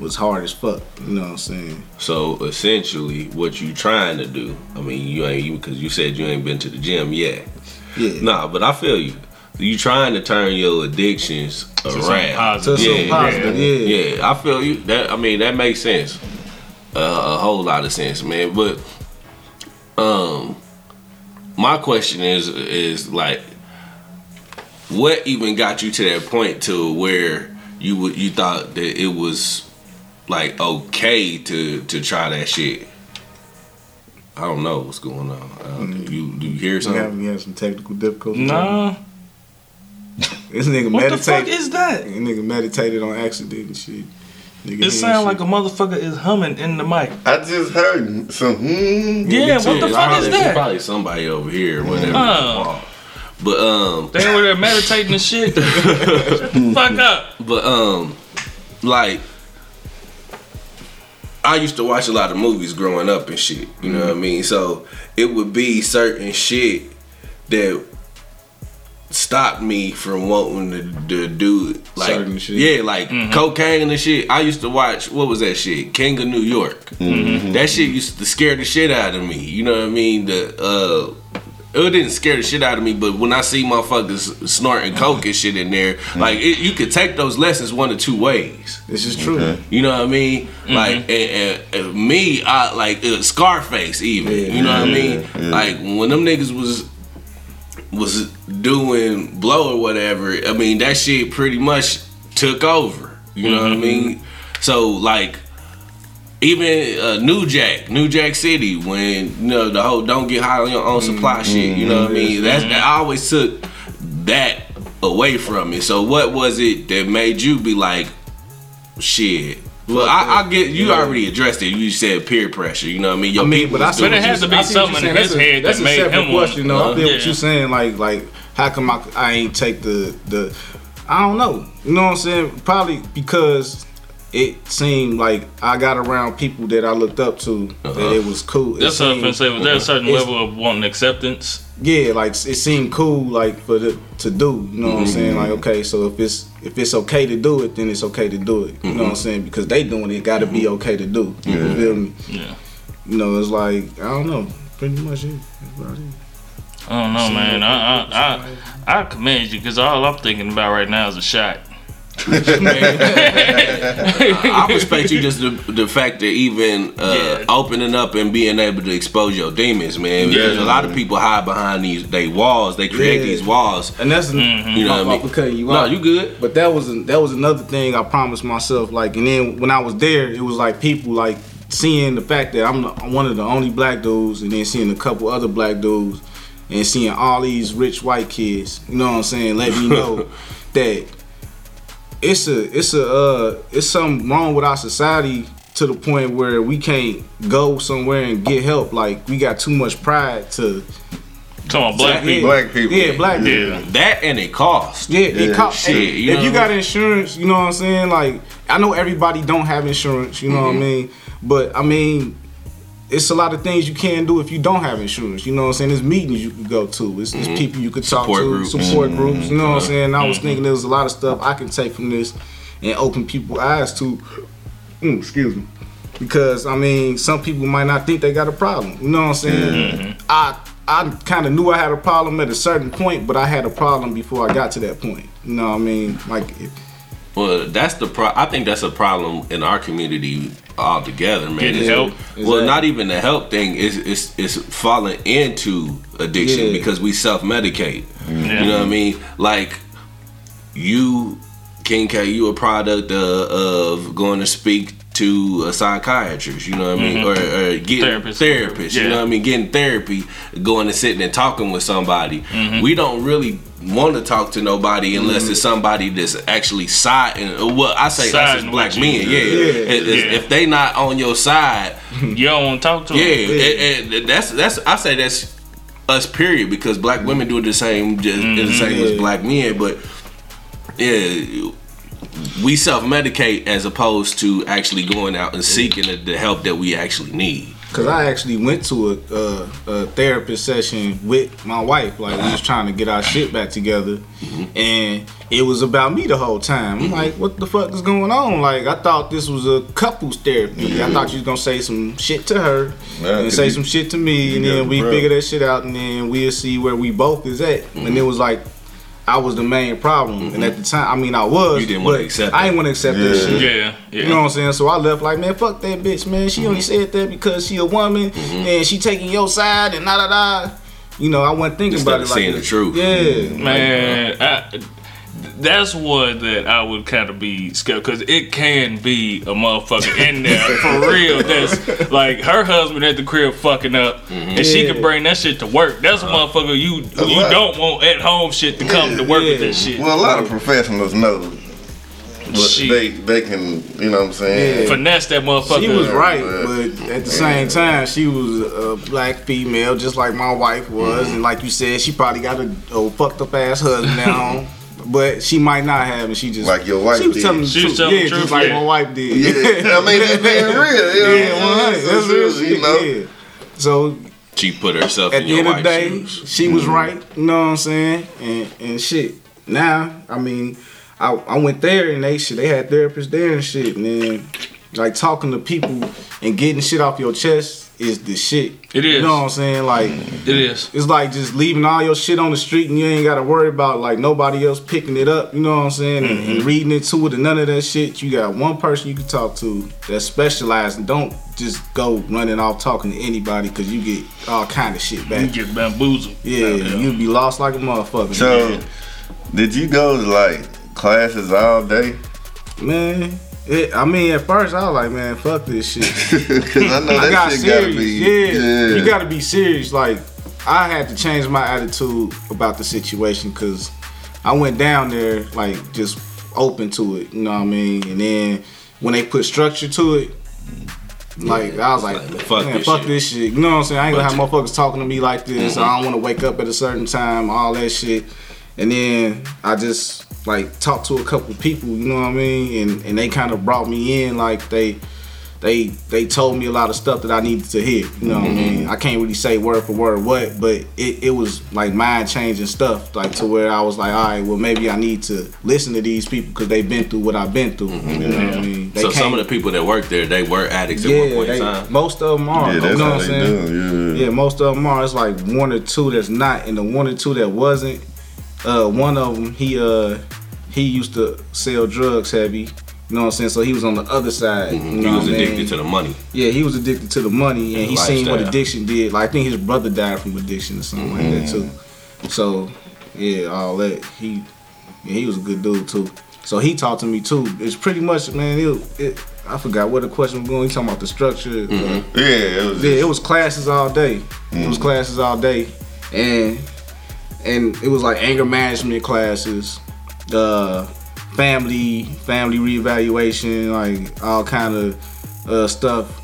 S6: was hard as fuck. You know what I'm saying?
S3: So essentially, what you trying to do? I mean, you ain't you because you said you ain't been to the gym yet.
S6: Yeah.
S3: Nah, but I feel you. You trying to turn your addictions
S4: something
S3: around.
S4: positive.
S6: To something
S3: Yeah,
S6: positive. Yeah.
S3: Yeah, I feel you. That I mean, that makes sense. Uh, a whole lot of sense, man. But um, my question is is like, what even got you to that point to where you would you thought that it was like okay to to try that shit? I don't know what's going on. Uh, you do you hear
S6: We
S3: something?
S6: have, we have some technical difficulties.
S4: Nah,
S6: This nigga
S4: what the fuck
S6: meditated.
S4: is that?
S6: This nigga meditated on accident and shit. Nigga
S4: It sound like a motherfucker is humming in the mic.
S5: I just heard some. Hmm,
S4: Yeah, what the fuck is
S3: probably-
S4: that?
S3: Probably somebody over here, or whatever.
S4: Uh.
S3: But um,
S4: They were there meditating and shit. <laughs> Fuck up.
S3: But um, like I used to watch a lot of movies growing up and shit. You know what I mean? So it would be certain shit that stopped me from wanting to, to do it. Like
S6: Certain shit.
S3: yeah, like cocaine and shit. I used to watch what was that shit? King of New York. That shit used to scare the shit out of me. You know what I mean? The uh it didn't scare the shit out of me, but when I see motherfuckers snorting coke and shit in there, like it, you could take those lessons one of two ways.
S6: This is true.
S3: You know what I mean? Like and, and, and me, I like uh, Scarface even. you know what I mean? Like when them niggas was was doing blow or whatever. I mean that shit pretty much took over. You know what I mm-hmm. mean? So like. Even uh, New Jack, New Jack City, when you know the whole "don't get high on your own supply" mm-hmm. shit, you know what I mean? Mm-hmm. That's that I always took that away from me. So what was it that made you be like, shit? Well, I, I get you
S6: Yeah.
S3: already addressed it. You said peer pressure. You know what I mean? Your
S6: I mean, but I
S3: was
S6: see
S4: But it has
S6: you-
S4: to be
S6: I see what
S4: something in
S6: saying.
S4: his
S6: That's a-
S4: head
S6: that's
S4: that
S6: a separate
S4: him want-
S6: question, though. I feel what you're saying. Like, like, how come I, I ain't take the the? I don't know. You know what I'm saying? Probably because it seemed like I got around people that I looked up to that uh-huh. it was cool. It
S4: That's what I'm
S6: seemed-
S4: say. Was there a certain level of wanting acceptance?
S6: yeah, like it seemed cool, like for the to do. You know what I'm mm-hmm. saying? Like, okay, so if it's if it's okay to do it, then it's okay to do it. You know what I'm mm-hmm. saying? Because they doing it, got to be mm-hmm. okay to do. You feel me?
S4: Yeah.
S6: You know, it's like I don't know. Pretty much it. That's it.
S4: I don't know, man. I I I, I commend you because all I'm thinking about right now is a shot. <laughs>
S3: I respect you just the, the fact that even uh,
S4: Yeah.
S3: opening up and being able to expose your demons, man. Because
S4: Yeah.
S3: a lot of people hide behind these they walls. They create
S6: Yeah.
S3: these walls.
S6: And that's
S3: You know what I mean?
S6: I'm cutting you
S3: No,
S6: off.
S3: you good.
S6: But that was that was another thing I promised myself. Like, and then when I was there, it was like people like seeing the fact that I'm, the, I'm one of the only black dudes, and then seeing a couple other black dudes, and seeing all these rich white kids. You know what I'm saying? Let me know <laughs> that it's a it's a uh, it's something wrong with our society to the point where we can't go somewhere and get help. Like we got too much pride to
S4: Come on, black
S6: Yeah.
S4: people.
S5: Black people.
S6: Yeah, black people.
S4: Yeah.
S3: That and it costs.
S6: Yeah, it
S5: Yeah,
S6: co-
S3: shit,
S6: if
S3: you
S6: if you got insurance, you know what I'm saying? Like, I know everybody don't have insurance, you know what I mean? But I mean, it's a lot of things you can do if you don't have insurance. You know what I'm saying? There's meetings you can go to. It's, it's mm-hmm. people you could talk
S3: Support
S6: to,
S3: groups.
S6: support mm-hmm. groups. You know what I'm saying? I was mm-hmm. thinking there was a lot of stuff I can take from this and open people's eyes to. Mm, excuse me. Because I mean, some people might not think they got a problem. You know what I'm saying? I I kind of knew I had a problem at a certain point, but I had a problem before I got to that point. You know what I mean? Like, if,
S3: Well, that's the pro. I think that's a problem in our community altogether, man.
S4: Getting
S3: It's-
S4: help?
S3: Well,
S6: Exactly.
S3: not even the help thing is is is falling into addiction
S6: Yeah.
S3: because we self medicate.
S4: Yeah. Mm-hmm.
S3: You know what I mean? Like you King K, you a product of, of going to speak to a psychiatrist, you know what I mean, mm-hmm. or, or getting
S4: Therapist.
S3: therapist, you know what I mean, getting therapy, going and sitting and talking with somebody.
S4: Mm-hmm.
S3: We don't really want to talk to nobody unless mm-hmm. it's somebody that's actually siding. Well, I say us as black men, yeah. If- if-
S4: Yeah.
S3: If they not on your side, <laughs>
S4: You don't want to talk to them.
S3: yeah,
S4: him.
S3: and- and that's that's I say that's us period because black women do the same just the same as
S6: mm-hmm.
S3: black men, but yeah, we self medicate as opposed to actually going out and seeking the, the help that we actually need.
S6: Cause I actually went to a, a, a therapist session with my wife. Like we was trying to get our shit back together, mm-hmm. and it was about me the whole time. I'm like, what the fuck is going on? Like I thought this was a couples therapy. I thought you was gonna say some shit to her
S5: Yeah,
S6: and
S5: 'cause
S6: say
S5: you-
S6: some shit to me, and then we
S5: the
S6: figure that shit out, and then we'll see where we both is at. And it mm-hmm. was like. I was the main problem, and at mm-hmm. the time, I mean, I was.
S3: You didn't wanna
S6: but
S3: accept
S6: I
S3: it.
S6: didn't want to accept that
S5: Yeah.
S6: shit.
S4: Yeah, yeah.
S6: You know what I'm saying? So I left like, man, fuck that bitch, man. She only mm-hmm. said that because she a woman mm-hmm. and she taking your side and da da da. You know, I wasn't thinking
S3: Instead
S6: about it like
S3: seeing the truth.
S6: Yeah,
S4: Man, uh, I, that's one that I would kind of be scared because it can be a motherfucker in there <laughs> for real. That's like her husband at the crib fucking up, and she can bring that shit to work. That's a uh-huh. motherfucker you you
S5: lot.
S4: don't want at home shit to come to work with that shit.
S5: Well, a lot of professionals know, but
S4: Shit.
S5: they they can, you know what I'm saying?
S6: Yeah.
S4: Finesse that motherfucker.
S6: she was right,
S5: Yeah.
S6: but at the same time, she was a black female, just like my wife was, mm-hmm. and like you said, she probably got a, a fucked up ass husband now. <laughs> But she might not have, and she just
S5: Like your wife
S6: She was
S5: did.
S6: telling the
S4: She was
S6: truth,
S4: telling the
S6: yeah,
S4: truth,
S6: just like
S4: yeah.
S6: my wife did.
S5: Yeah, <laughs> I mean, just being real. You know
S6: yeah,
S5: what I'm
S6: 100.
S5: saying?
S6: That's real
S5: she-
S6: shit.
S5: you know,
S6: Yeah. So
S3: She put herself
S6: at
S3: in
S6: the
S3: your
S6: end of the day,
S3: shoes.
S6: she was mm. right. You know what I'm saying? And and shit. Now, I mean, I I went there and they shit. They had therapists there and shit. And then like talking to people and getting shit off your chest is the shit.
S4: It is.
S6: You know what I'm saying? Like
S4: It is.
S6: it's like just leaving all your shit on the street and you ain't got to worry about like nobody else picking it up. You know what I'm saying? And, and mm-hmm. reading into it and none of that shit. You got one person you can talk to that's specialized and don't just go running off talking to anybody because you get all kind of shit back.
S4: You get bamboozled.
S6: Yeah, you'd be lost like a motherfucker.
S5: So, did you go to like classes all day?
S6: man, it, I mean, at first I was like, man, fuck this shit. <laughs>
S5: Because I know
S6: I got
S5: shit
S6: serious.
S5: gotta be.
S6: yeah, you gotta be serious. Like, I had to change my attitude about the situation because I went down there like just open to it. You know what I mean? And then when they put structure to it. Like I was like,
S3: Like, fuck
S6: man,
S3: this
S6: fuck
S3: shit.
S6: this shit. You know what I'm saying? I ain't gonna have motherfuckers talking to me like this. I mm-hmm. don't want to wake up at a certain time. All that shit. And then I just like talked to a couple people. You know what I mean? And and they kind of brought me in. Like they they they told me a lot of stuff that I needed to hear. You know what I mean? I can't really say word for word what, but it, it was like mind changing stuff, like to where I was like, all right, well maybe I need to listen to these people because they've been through what I've been through. You know what I mean? They
S3: So some of the people that work there, they were addicts at one
S6: yeah,
S3: point in time.
S6: most of them are.
S5: Yeah,
S6: you know what I'm saying?
S5: do. Yeah.
S6: Yeah, most of them are. It's like one or two that's not, and the one or two that wasn't. Uh, one of them, he uh, he used to sell drugs heavy. You know what I'm saying? So he was on the other side. You know
S3: Mm-hmm. He was
S6: what I mean?
S3: addicted to the money.
S6: Yeah, he was addicted to the money, and
S3: And
S6: he seen what addiction did. Like I think his brother died from addiction or something like that too. So yeah, all that he, yeah, he was a good dude too. So he talked to me too. It's pretty much, man. It, it I forgot what the question was going. He talking about the structure. uh,
S5: Yeah, it was.
S6: yeah, it was classes all day. It was classes all day, and and it was like anger management classes, uh, family family reevaluation, like all kind of uh, stuff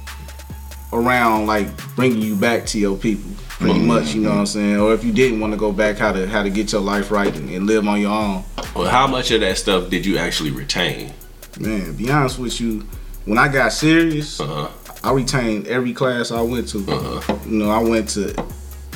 S6: around like bringing you back to your people, pretty much. You know what I'm saying? Or if you didn't want to go back, how to how to get your life right and, and live on your own.
S3: Well, how much of that stuff did you actually retain?
S6: Man, be honest with you, when I got serious,
S3: Uh-huh.
S6: I retained every class I went to. You know, I went to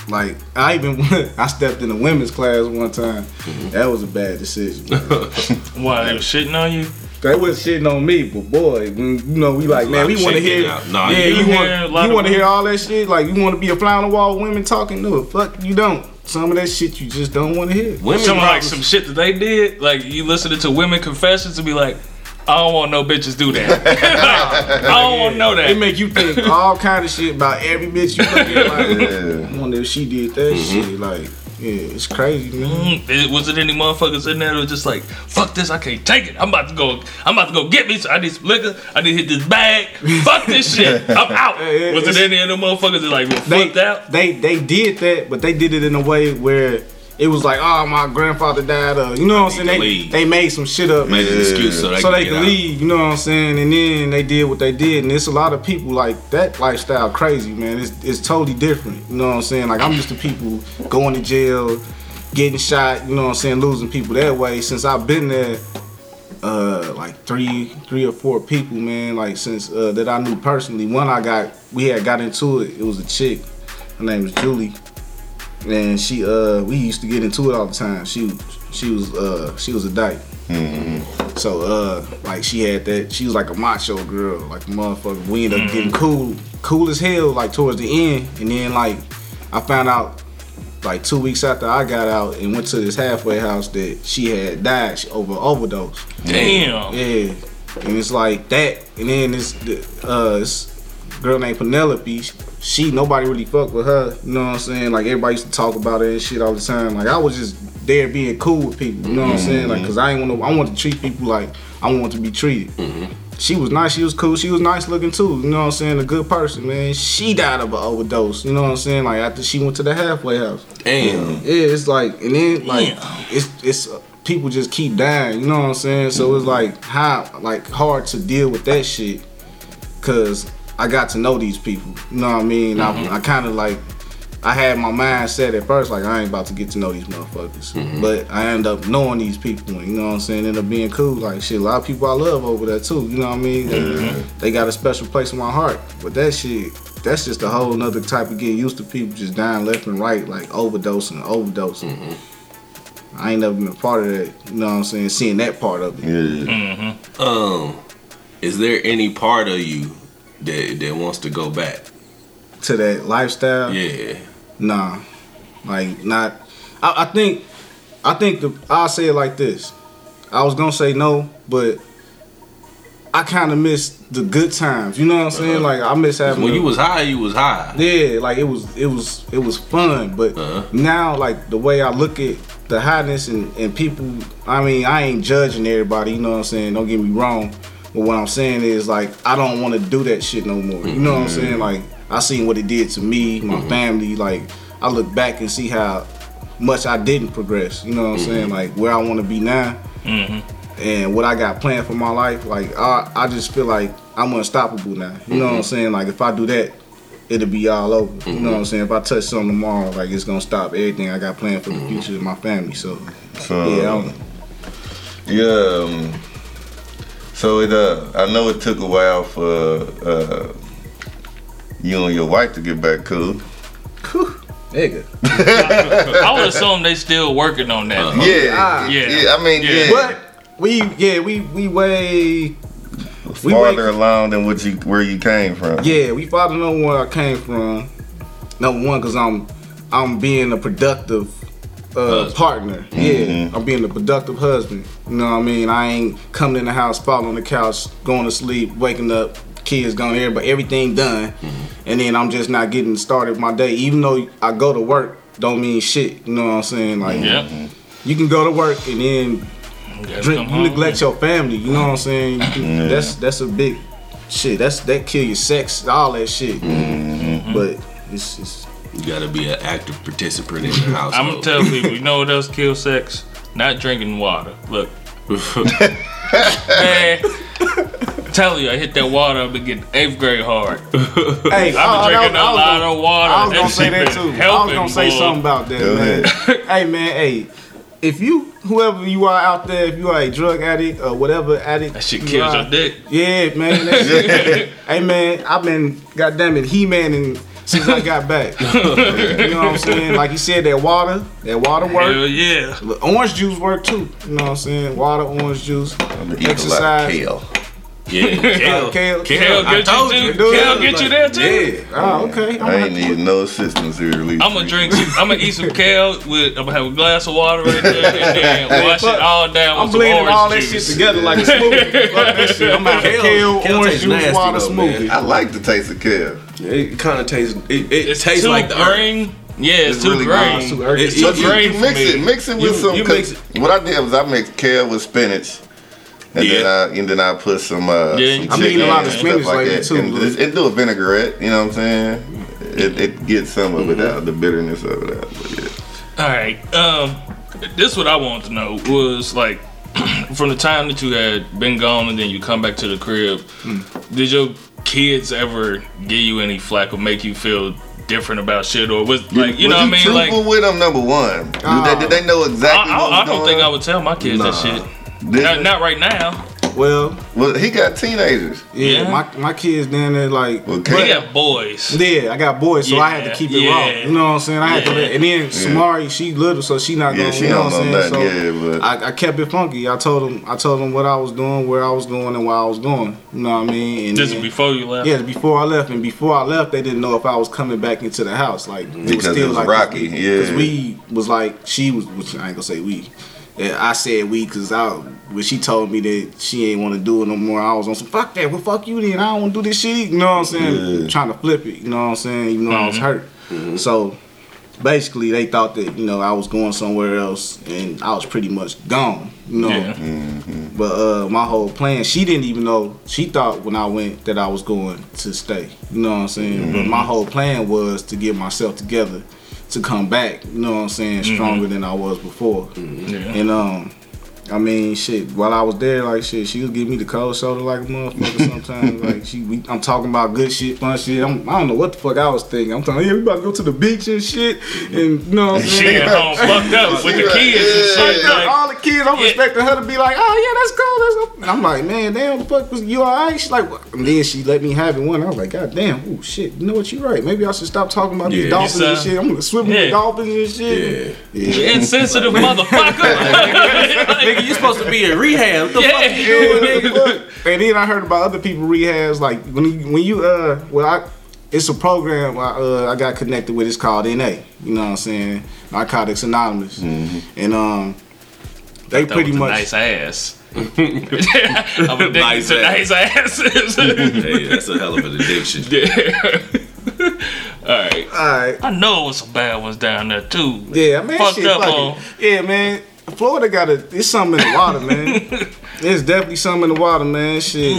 S6: like I even <laughs> I stepped in a women's class one time. That was a bad decision. man. <laughs>
S4: Why they was shitting on you?
S6: they was shitting on me, but boy, when, you know, we like, man, we want to hear.
S3: Nah,
S6: yeah,
S3: you
S6: you want, you want to hear all that shit. Like, you want to be a fly on the wall with women talking? No, fuck, you don't. Some of that shit you just don't want to hear.
S3: Women
S4: Some like some shit that they did, like you listening to women confessions and be like, I don't want no bitches do that. <laughs> I don't want to know
S6: It
S4: that.
S6: make you think all kind of shit about every bitch you look at. Like,
S5: Yeah.
S6: I wonder if she did that
S3: Mm-hmm.
S6: shit. Like, Yeah, it's crazy, man.
S4: Mm, it- Was it any motherfuckers in there that was just like, fuck this, I can't take it. I'm about to go, I'm about to go get me. So I need some liquor. I need to hit this bag. fuck this shit. <laughs> I'm out.
S6: Yeah,
S4: Was it any of them motherfuckers that like were
S6: They,
S4: fucked out?
S6: they they did that, but they did it in a way where it was like, oh, my grandfather died. Uh, you know what I'm saying? They, they made some shit up.
S3: Made an excuse so they
S6: so
S3: can
S6: they can
S3: out.
S6: leave, you know what I'm saying? And then they did what they did, and it's a lot of people like that lifestyle crazy, man. It's it's totally different, you know what I'm saying? Like I'm used to people going to jail, getting shot, you know what I'm saying, losing people that way. Since I've been there, uh, like three three or four people, man, like since uh, that I knew personally. One I got, we had got into it. It was a chick. Her name was Julie, and she uh, we used to get into it all the time. She she was uh, she was a dyke. So uh like she had that she was like a macho girl, like a motherfucker. We ended up getting cool, cool as hell, like towards the end. And then like I found out like two weeks after I got out and went to this halfway house that she had died over overdose.
S4: Damn.
S6: Yeah. And it's like that. And then this uh this girl named Penelope, she nobody really fucked with her. You know what I'm saying? Like everybody used to talk about her and shit all the time. Like I was just there being cool with people. You know what I'm mm-hmm. saying? Like cause I ain't want to I want to treat people like I want to be treated. Mm-hmm. She was nice, she was cool, she was nice looking too, you know what I'm saying? A good person, man. She died of an overdose, you know what I'm saying? Like after she went to the halfway house.
S3: Damn.
S6: Yeah, it's like, and then like, it's it's uh, people just keep dying. You know what I'm saying? So it's mm-hmm. like how like hard to deal with that shit, cause I got to know these people. You know what I mean? I, mm-hmm. I kind of like. I had my mind set at first, like I ain't about to get to know these motherfuckers. Mm-hmm. But I end up knowing these people, you know what I'm saying? End up being cool. Like shit, a lot of people I love over there too. You know what I mean? They, mm-hmm. they got a special place in my heart. But that shit, that's just a whole nother type of getting used to people just dying left and right, like overdosing, overdosing. I ain't never been a part of that. You know what I'm saying? Seeing that part of it.
S5: Yeah.
S3: Um, is there any part of you that that wants to go back?
S6: To that lifestyle.
S3: Yeah.
S6: Nah, like not. I, I think, I think the I'll say it like this. I was gonna say no, but I kind of miss the good times. You know what I'm saying? Like I miss having
S3: When you was high, you was high.
S6: yeah, like it was it was it was fun. But
S3: Uh-huh.
S6: now, like the way I look at the highness and, and people, I mean, I ain't judging everybody. You know what I'm saying? Don't get me wrong. But what I'm saying is like I don't want to do that shit no more. You know what I'm mm-hmm. saying? Like I seen what it did to me, my mm-hmm. family. Like I look back and see how much I didn't progress. You know what I'm mm-hmm. saying? Like where I want to be now. And what I got planned for my life, like I, I just feel like I'm unstoppable now. You know what I'm saying? Like if I do that, it'll be all over. You know what I'm saying? If I touch something tomorrow, like it's gonna stop everything I got planned for the future of my family. So
S5: So
S6: yeah, I'm,
S5: Yeah. Um, so it uh, I know it took a while for uh, you and your wife to get back cool.
S6: nigga.
S4: I would assume they still working on that.
S5: Yeah,
S6: ah.
S4: Yeah.
S5: I mean,
S4: Yeah.
S5: yeah.
S6: But we yeah we we way we
S5: farther along than what you where you came from.
S6: yeah we farther know where I came from. Number one, cause I'm I'm being a productive uh, partner. Yeah, I'm being a productive husband. You know what I mean? I ain't coming in the house, falling on the couch, going to sleep, waking up, kids gone, but everything done, and then I'm just not getting started my day. Even though I go to work, don't mean shit. You know what I'm saying? Like
S4: Yeah.
S6: you can go to work and then
S4: Gotta
S6: drink, you neglect your family. You know what I'm saying? You can, That's that's a big shit. That's that kill your sex, all that shit. But it's, it's
S3: You gotta be an active participant in the
S4: house.
S3: I'm
S4: gonna tell people, <laughs> you know what else kills sex? Not drinking water. Look, <laughs> man. Tell you, I hit that water up and get eighth grade hard.
S6: hey,
S4: I've
S6: I- I-
S4: been oh, drinking
S6: I
S4: a
S6: was
S4: lot
S6: gonna-
S4: of water.
S6: I was gonna
S4: That
S6: say
S4: shit
S6: that
S4: been
S6: too. I was
S4: helping,
S6: gonna say
S4: boy.
S6: something about that,
S5: Go
S6: man. <laughs> hey, man, hey. If you, whoever you are out there, if you are a drug addict or whatever addict,
S4: That shit
S6: you
S4: kills
S6: are,
S4: your dick.
S6: Yeah, man. that shit- hey, man, I've been, goddamn it, he-man and since I got back. <laughs> you know what I'm saying? Like you said, that water, that water work.
S4: Hell yeah.
S6: Look, Orange juice work too. You know what I'm saying? Water, orange juice,
S5: I'm gonna eat a lot of
S6: exercise.
S5: kale.
S3: yeah, <laughs>
S6: Kale,
S3: kale,
S6: kale,
S4: Kale
S3: I told
S4: you
S3: you,
S4: too.
S6: dude.
S4: Kale get you there too.
S3: Yeah.
S6: Oh, okay. I'm
S5: I
S6: gonna
S5: ain't need no assistance here. At least
S4: I'm gonna drink. Some, I'm gonna eat some kale with. I'm gonna have a glass of water right there, and then <laughs> wash it all down.
S6: I'm
S4: with
S6: blending
S4: orange
S6: all that shit together like a smoothie. Fuck that shit. I'm having
S3: Kale-
S6: kale,
S3: kale
S6: orange juice, water
S3: though, man.
S6: smoothie.
S5: I like the taste of kale.
S3: It kind of tastes. It, it
S4: It's
S3: tastes
S4: too
S3: like the earth.
S4: Yeah, it's,
S5: It's
S4: too
S5: really
S4: green.
S5: good.
S6: Too.
S4: It's
S3: It-
S4: too
S5: But you,
S4: green
S5: you mix it, mix it with
S3: You-
S5: some.
S3: you
S5: 'cause
S3: mix
S5: What I did was I mixed kale with spinach, and then I and then I put some. Uh,
S4: Yeah,
S5: some
S4: I'm
S6: eating a lot of spinach
S5: like
S6: lately,
S5: that.
S6: too,
S5: And it, it do a vinaigrette. You know what I'm saying? It, it gets some of it out, the bitterness of it out. But yeah.
S4: All right. Um, this what I wanted to know was like <clears throat> from the time that you had been gone and then you come back to the crib. Did your kids ever give you any flack or make you feel different about shit or was like you
S5: Was
S4: know what I mean
S5: truthful
S4: like
S5: with them, number one. Did, they, did they know
S4: I,
S5: exactly what was
S4: I, I don't think I would tell my kids that shit. Not, not right now.
S6: Well,
S5: Well, he got teenagers.
S6: yeah,
S4: Yeah.
S6: my my kids down there like.
S5: Well,
S4: We
S5: Kale-
S4: got boys.
S6: Yeah, I got boys, so I had to keep it
S4: yeah.
S6: raw. You know what I'm saying? I had to
S4: Yeah.
S6: let, and then Samari, she little, so she not
S5: Yeah,
S6: gonna.
S5: she
S6: you know
S5: don't
S6: what I'm
S5: know
S6: saying?
S5: nothing,
S6: So
S5: yeah, but-
S6: I, I kept it funky. I told them, I told them what I was doing, where I was going, and why I was going. You know what I mean? And
S4: This is
S6: then-
S4: before you left.
S6: Yeah, before I left, and before I left, they didn't know if I was coming back into the house. Like it was
S5: Because
S6: still
S5: it was
S6: like
S5: rocky, yeah.
S6: Because we was like she was. Which I ain't gonna say we. Yeah, I said we because I when she told me that she ain't want to do it no more. I was on some fuck that. Well, fuck you then. I don't want to do this shit. You know what I'm saying?
S5: Yeah.
S6: Trying to flip it. You know what I'm saying? Even though I was mm-hmm. hurt. Mm-hmm. So basically, they thought that you know I was going somewhere else, and I was pretty much gone. You know.
S4: Yeah. Mm-hmm.
S6: But uh, my whole plan, she didn't even know. She thought when I went that I was going to stay. You know what I'm saying? But my whole plan was to get myself together to come back. You know what I'm saying? Stronger than I was before.
S4: Yeah.
S6: And um, I mean, shit. While I was there, like shit, she was giving me the cold shoulder like a motherfucker. <laughs> Sometimes, like she, we, I'm talking about good shit, fun shit. I'm, I don't know what the fuck I was thinking. I'm telling yeah, we about to go to the beach and shit, and you know what I'm
S4: She
S6: saying.
S4: at home fucked up with the
S5: like,
S4: kids and shit. Like,
S6: all the kids, I'm
S4: Yeah.
S6: expecting her to be like, oh yeah, that's cool, let's go. And I'm like, man, damn, the fuck was you alright? She's like, what? and then she let me have it one. I was like, god damn, oh shit, you know what? You're right. Maybe I should stop talking about
S3: Yeah.
S6: these dolphins and shit. I'm gonna swim with the dolphins and shit.
S3: Yeah.
S6: Yeah.
S4: insensitive motherfucker. <laughs> <laughs>
S3: Nigga, you supposed to be in rehab. What the fuck
S4: yeah.
S3: you doing, nigga?
S6: And then I heard about other people rehabs like when you, when you uh well I it's a program I uh I got connected with. It's called NA. You know what I'm saying? Narcotics Anonymous. And um they
S4: That
S6: pretty
S4: was a
S6: much
S4: nice ass. <laughs> I'm addicted
S3: Nice
S4: to
S3: ass.
S4: nice asses. <laughs>
S3: Hey, that's a hell of an addiction. <laughs>
S4: yeah. All right.
S6: all right.
S4: I know it was some bad ones down there too.
S6: Yeah, man.
S4: Fucked
S6: shit,
S4: up
S6: fuck
S4: on.
S6: it. Yeah, man. Florida got a. It's something in the water, man. <laughs> There's definitely something in the water, man. Shit.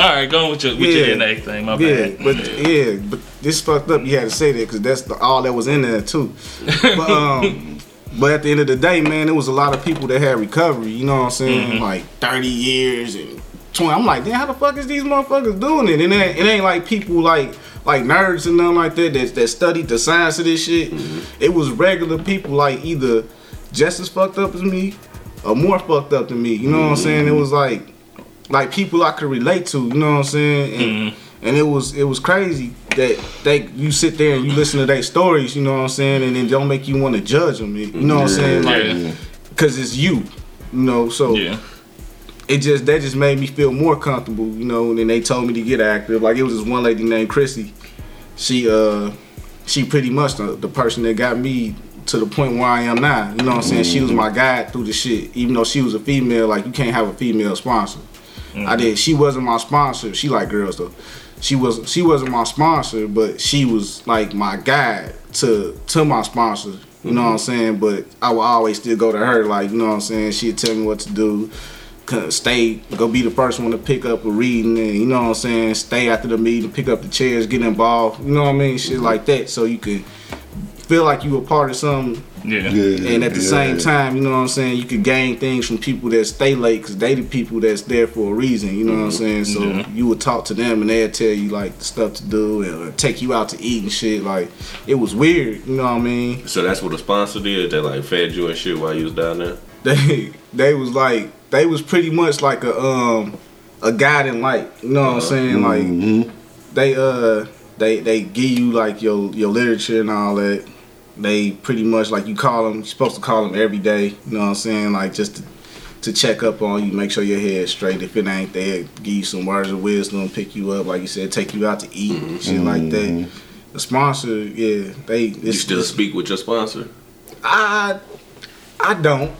S4: All right, going with your with
S6: Yeah.
S4: your NA thing. My
S6: Yeah,
S4: bad.
S6: but yeah, but this fucked up. You had to say that because that's the, all that was in there too. <laughs> But um, but at the end of the day, man, there was a lot of people that had recovery. You know what I'm saying?
S4: Mm-hmm.
S6: Like 30 years and 20. I'm like, damn, how the fuck is these motherfuckers doing it? And it ain't, it ain't like people like like nerds and nothing like that that, that studied the science of this shit.
S4: Mm-hmm.
S6: It was regular people like either just as fucked up as me or more fucked up than me. You know what I'm saying? It was like like people I could relate to. You know what I'm saying? And, and it was it was crazy that they you sit there and you listen to their stories. You know what I'm saying? And then don't make you want to judge them. You know what I'm saying? Like
S4: Yeah.
S6: because it's you. You know, so
S4: yeah.
S6: it just that just made me feel more comfortable, you know. And then they told me to get active. Like it was this one lady named Chrissy. She uh she pretty much the, the person that got me to the point where I am now. You know what I'm saying? She was my guide through the shit. Even though she was a female, like you can't have a female sponsor. I mm-hmm. did. She wasn't my sponsor. She like girls though. She was she wasn't my sponsor, but she was like my guide to to my sponsor. You know what I'm mm-hmm. saying? But I would always still go to her. Like you know what I'm saying? She'd tell me what to do. Stay, go be the first one to pick up a reading, and you know what I'm saying. Stay after the meeting, pick up the chairs, get involved. You know what I mean? Shit mm-hmm. like that, so you can feel like you a part of something
S4: Yeah.
S6: and at the same time, you know what I'm saying, you could gain things from people that stay late because they the people that's there for a reason, you know what I'm saying? So
S4: Yeah.
S6: you would talk to them and they'd tell you like the stuff to do and take you out to eat and shit. Like it was weird, you know what I mean?
S3: So that's what the sponsor did. They like fed you and shit while you was down there. <laughs>
S6: They they was like they was pretty much like a um a guiding light, you know what I'm saying? Like they uh they they give you like your your literature and all that. They pretty much like you call them. You're supposed to call them every day. You know what I'm saying? Like just to, to check up on you, make sure your head's straight. If it ain't there, give you some words of wisdom, pick you up, like you said, take you out to eat, mm-hmm. and shit like that. Mm-hmm. The sponsor, yeah, they.
S3: You
S6: It's,
S3: still speak with your sponsor.
S6: I I don't.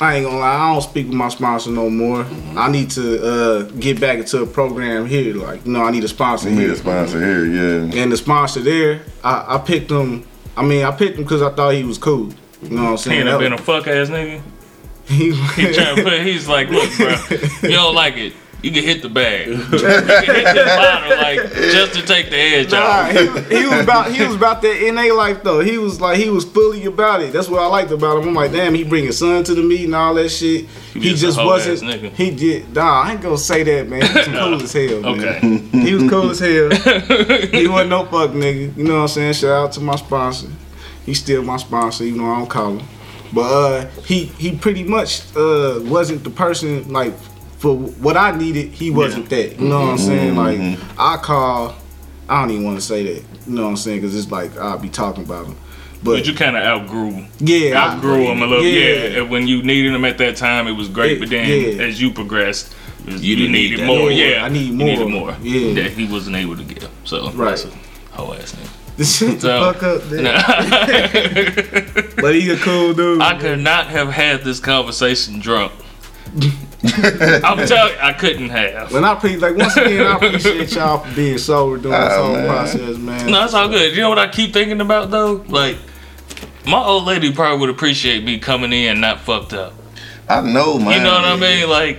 S6: I ain't gonna lie. I don't speak with my sponsor no more. Mm-hmm. I need to uh, get back into a program here. Like, you know, I need a sponsor
S5: We need
S6: here.
S5: a sponsor here, yeah.
S6: And the sponsor there, I, I picked them. I mean, I picked him because I thought he was cool. You know what I'm saying?
S4: He ain't been a fuck ass nigga.
S6: was- <laughs> he,
S4: He trying to put. He's like, look, bro, you don't like it. You can hit the bag. <laughs> You can hit this bottle like just to take the edge
S6: Nah,
S4: off.
S6: he, he was about he was about that NA life though. He was like he was fully about it. That's what I liked about him. I'm like, damn, he bring his son to the meet and all that shit. He,
S4: just
S6: just wasn't. He did. Nah, I ain't gonna say that, man. He was <laughs> cool as hell. Man.
S4: Okay.
S6: He was cool as hell. <laughs> he wasn't no fuck nigga. You know what I'm saying? Shout out to my sponsor. He's still my sponsor, even though I don't call him. But uh, he he pretty much uh wasn't the person like for what I needed. He wasn't that. You know what I'm saying? Like mm-hmm. I call. I don't even want to say that. You know what I'm saying? Because it's like I'll be talking about him. But,
S4: But you kind of outgrew.
S6: yeah, I-
S4: outgrew him a little.
S6: Yeah.
S4: Yeah. and when you needed him at that time, it was great.
S6: Yeah,
S4: But then
S6: yeah.
S4: as you progressed, it was-
S3: You
S4: you,
S3: didn't need
S4: needed
S3: that.
S4: more.
S6: Yeah,
S4: Yeah,
S6: I need
S4: You
S6: more.
S4: needed more.
S6: Yeah.
S4: that he wasn't able to give. So
S6: Right.
S4: that's a whole ass nigga.
S6: Shut <laughs> the
S4: So-
S6: fuck up, man. <laughs> But he a cool dude.
S4: I could not have had this conversation drunk. <laughs> <laughs> I'm telling you, I couldn't have.
S6: When I pre like once again, I appreciate <laughs> y'all for being sober during this
S5: Ah,
S6: whole
S5: man.
S6: process, man.
S4: No, it's all good. You know what I keep thinking about though? Like, my old lady probably would appreciate me coming in not fucked up.
S5: I know, man.
S4: You know what I mean? Like,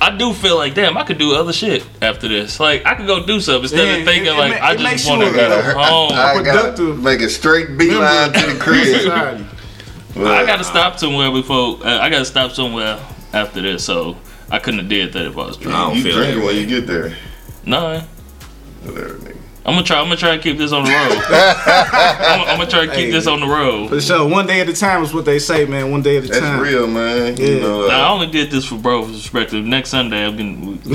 S4: I do feel like, damn, I could do other shit after this. Like, I could go do something instead
S6: Yeah,
S4: of thinking
S6: it- it
S4: like
S6: ma-
S4: I
S6: it makes
S4: just
S6: you
S4: want to
S6: a-
S4: go home.
S5: I gotta
S6: productive
S5: make a straight beeline to the crib.
S6: Society.
S4: I gotta stop somewhere before. Uh, I gotta stop somewhere after this. So I couldn't have did that if I was
S3: I
S4: drunk.
S3: don't
S5: You
S3: feel
S5: drinking
S3: that
S5: when you get there.
S4: No,
S5: Whatever, nigga.
S4: I'm gonna try. I'm gonna try to keep this on the road. I'm, I'm gonna try to keep
S6: Hey.
S4: this on the road.
S6: For sure, one day at a time is what they say, man. One day at a
S5: That's
S6: time.
S5: That's real, man. You
S6: Yeah.
S5: know,
S4: Now, I
S5: uh,
S4: only did this for bro's perspective. Next Sunday, I'm gonna. <laughs> <laughs>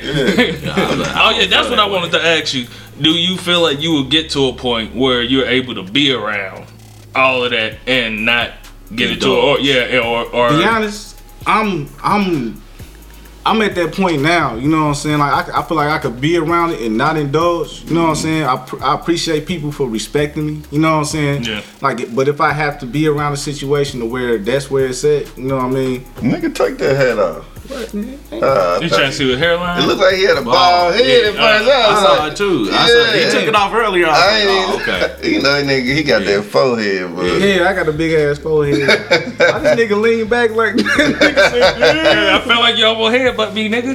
S4: oh yeah, that's what I wanted to ask you. Do you feel like you will get to a point where you're able to be around all of that and not get into it, or yeah, or or
S6: Be honest, I'm I'm I'm at that point now. You know what I'm saying? Like I, c- I feel like I could be around it and not indulge. You know what I'm saying? I, pr- I appreciate people for respecting me. You know what I'm saying?
S4: Yeah.
S6: Like, but if I have to be around a situation to where that's where it's at, you know what I mean?
S5: nigga, take that hat off.
S6: What, man?
S5: Uh,
S4: you trying to see the hairline?
S5: It looked like he had a bald head at first.
S4: uh,
S5: I
S3: I saw
S5: like,
S3: it too. I saw he
S5: Yeah.
S3: took it off earlier. I was
S5: I
S3: like,
S5: ain't
S3: oh,
S5: even,
S3: okay. <laughs>
S5: you know, nigga, he got that forehead, but
S6: Yeah, I got a big ass forehead. <laughs> Why this nigga lean back like <laughs> nigga said,
S4: Yeah, I feel like you almost headbutt me, nigga.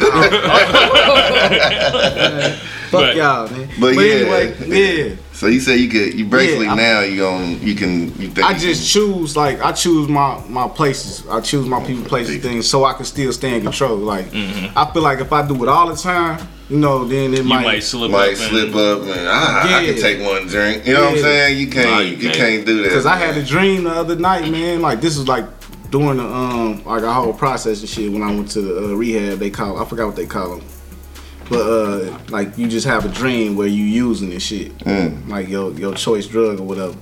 S6: Fuck
S4: But-
S6: y'all, man.
S5: But
S6: But,
S5: yeah.
S6: anyway, yeah.
S5: So you say you could, you basically
S6: Yeah,
S5: now you gon' you can, you think
S6: I
S5: you
S6: just choose like I choose my my places. I choose my people, places, things, so I can still stay in control. Like I feel like if I do it all the time, you know, then it
S4: You
S6: might.
S4: might slip
S5: might
S4: up.
S5: slip
S4: and,
S5: up and ah, I can take one drink. You know what I'm saying? You can't,
S3: Nah,
S5: you,
S3: you
S5: can't.
S3: can't.
S5: do that.
S6: Cause I had a dream the other night, man. Like this is like during the um like a whole process and shit. When I went to the uh, rehab, they call I forgot what they call them. But uh, like you just have a dream where you using this shit,
S5: Mm.
S6: like your your choice drug or whatever.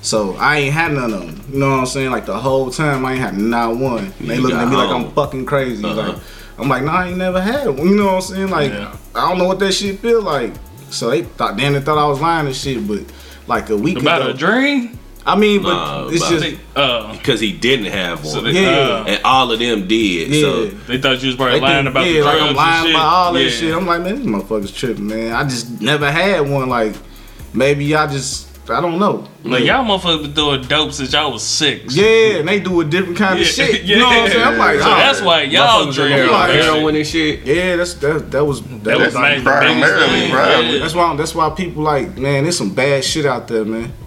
S6: So I ain't had none of them. You know what I'm saying? Like the whole time I ain't had not one. They
S3: You
S6: looking at me like I'm fucking crazy.
S3: Uh-huh.
S6: Like I'm like, nah, I ain't never had one. You know what I'm saying? Like
S4: Yeah.
S6: I don't know what that shit feel like. So they thought, damn, they thought I was lying and shit. But like a week
S4: about
S6: ago,
S4: a dream.
S6: I mean, but
S3: Nah,
S6: it's
S3: about-
S6: just
S4: Uh,
S3: Because he didn't have one.
S4: so they,
S6: Yeah.
S4: uh,
S3: and all of them did.
S6: yeah.
S3: So
S4: they thought you was probably lying
S6: think-
S4: about
S6: yeah,
S4: the drugs
S6: like I'm
S4: and
S6: lying
S4: shit.
S6: about all that
S4: Yeah.
S6: shit. I'm like, man, these motherfuckers tripping, man. I just never had one. Like maybe I just I don't know.
S4: Like y'all motherfuckers been doing dope since y'all was six.
S6: Yeah, and they do a different kind of
S4: Yeah,
S6: shit. <laughs> You know what I'm saying? I'm like,
S4: So
S6: oh,
S4: that's why y'all
S3: Motherfuckers
S4: drink
S3: on
S4: all that
S3: heroin
S4: shit.
S3: and shit.
S6: yeah, that's that, that was that,
S4: That
S6: was
S4: was
S6: like,
S4: nice.
S5: primarily,
S4: Yeah.
S6: That's why that's why people like, man, there's some bad shit out there, man. <laughs>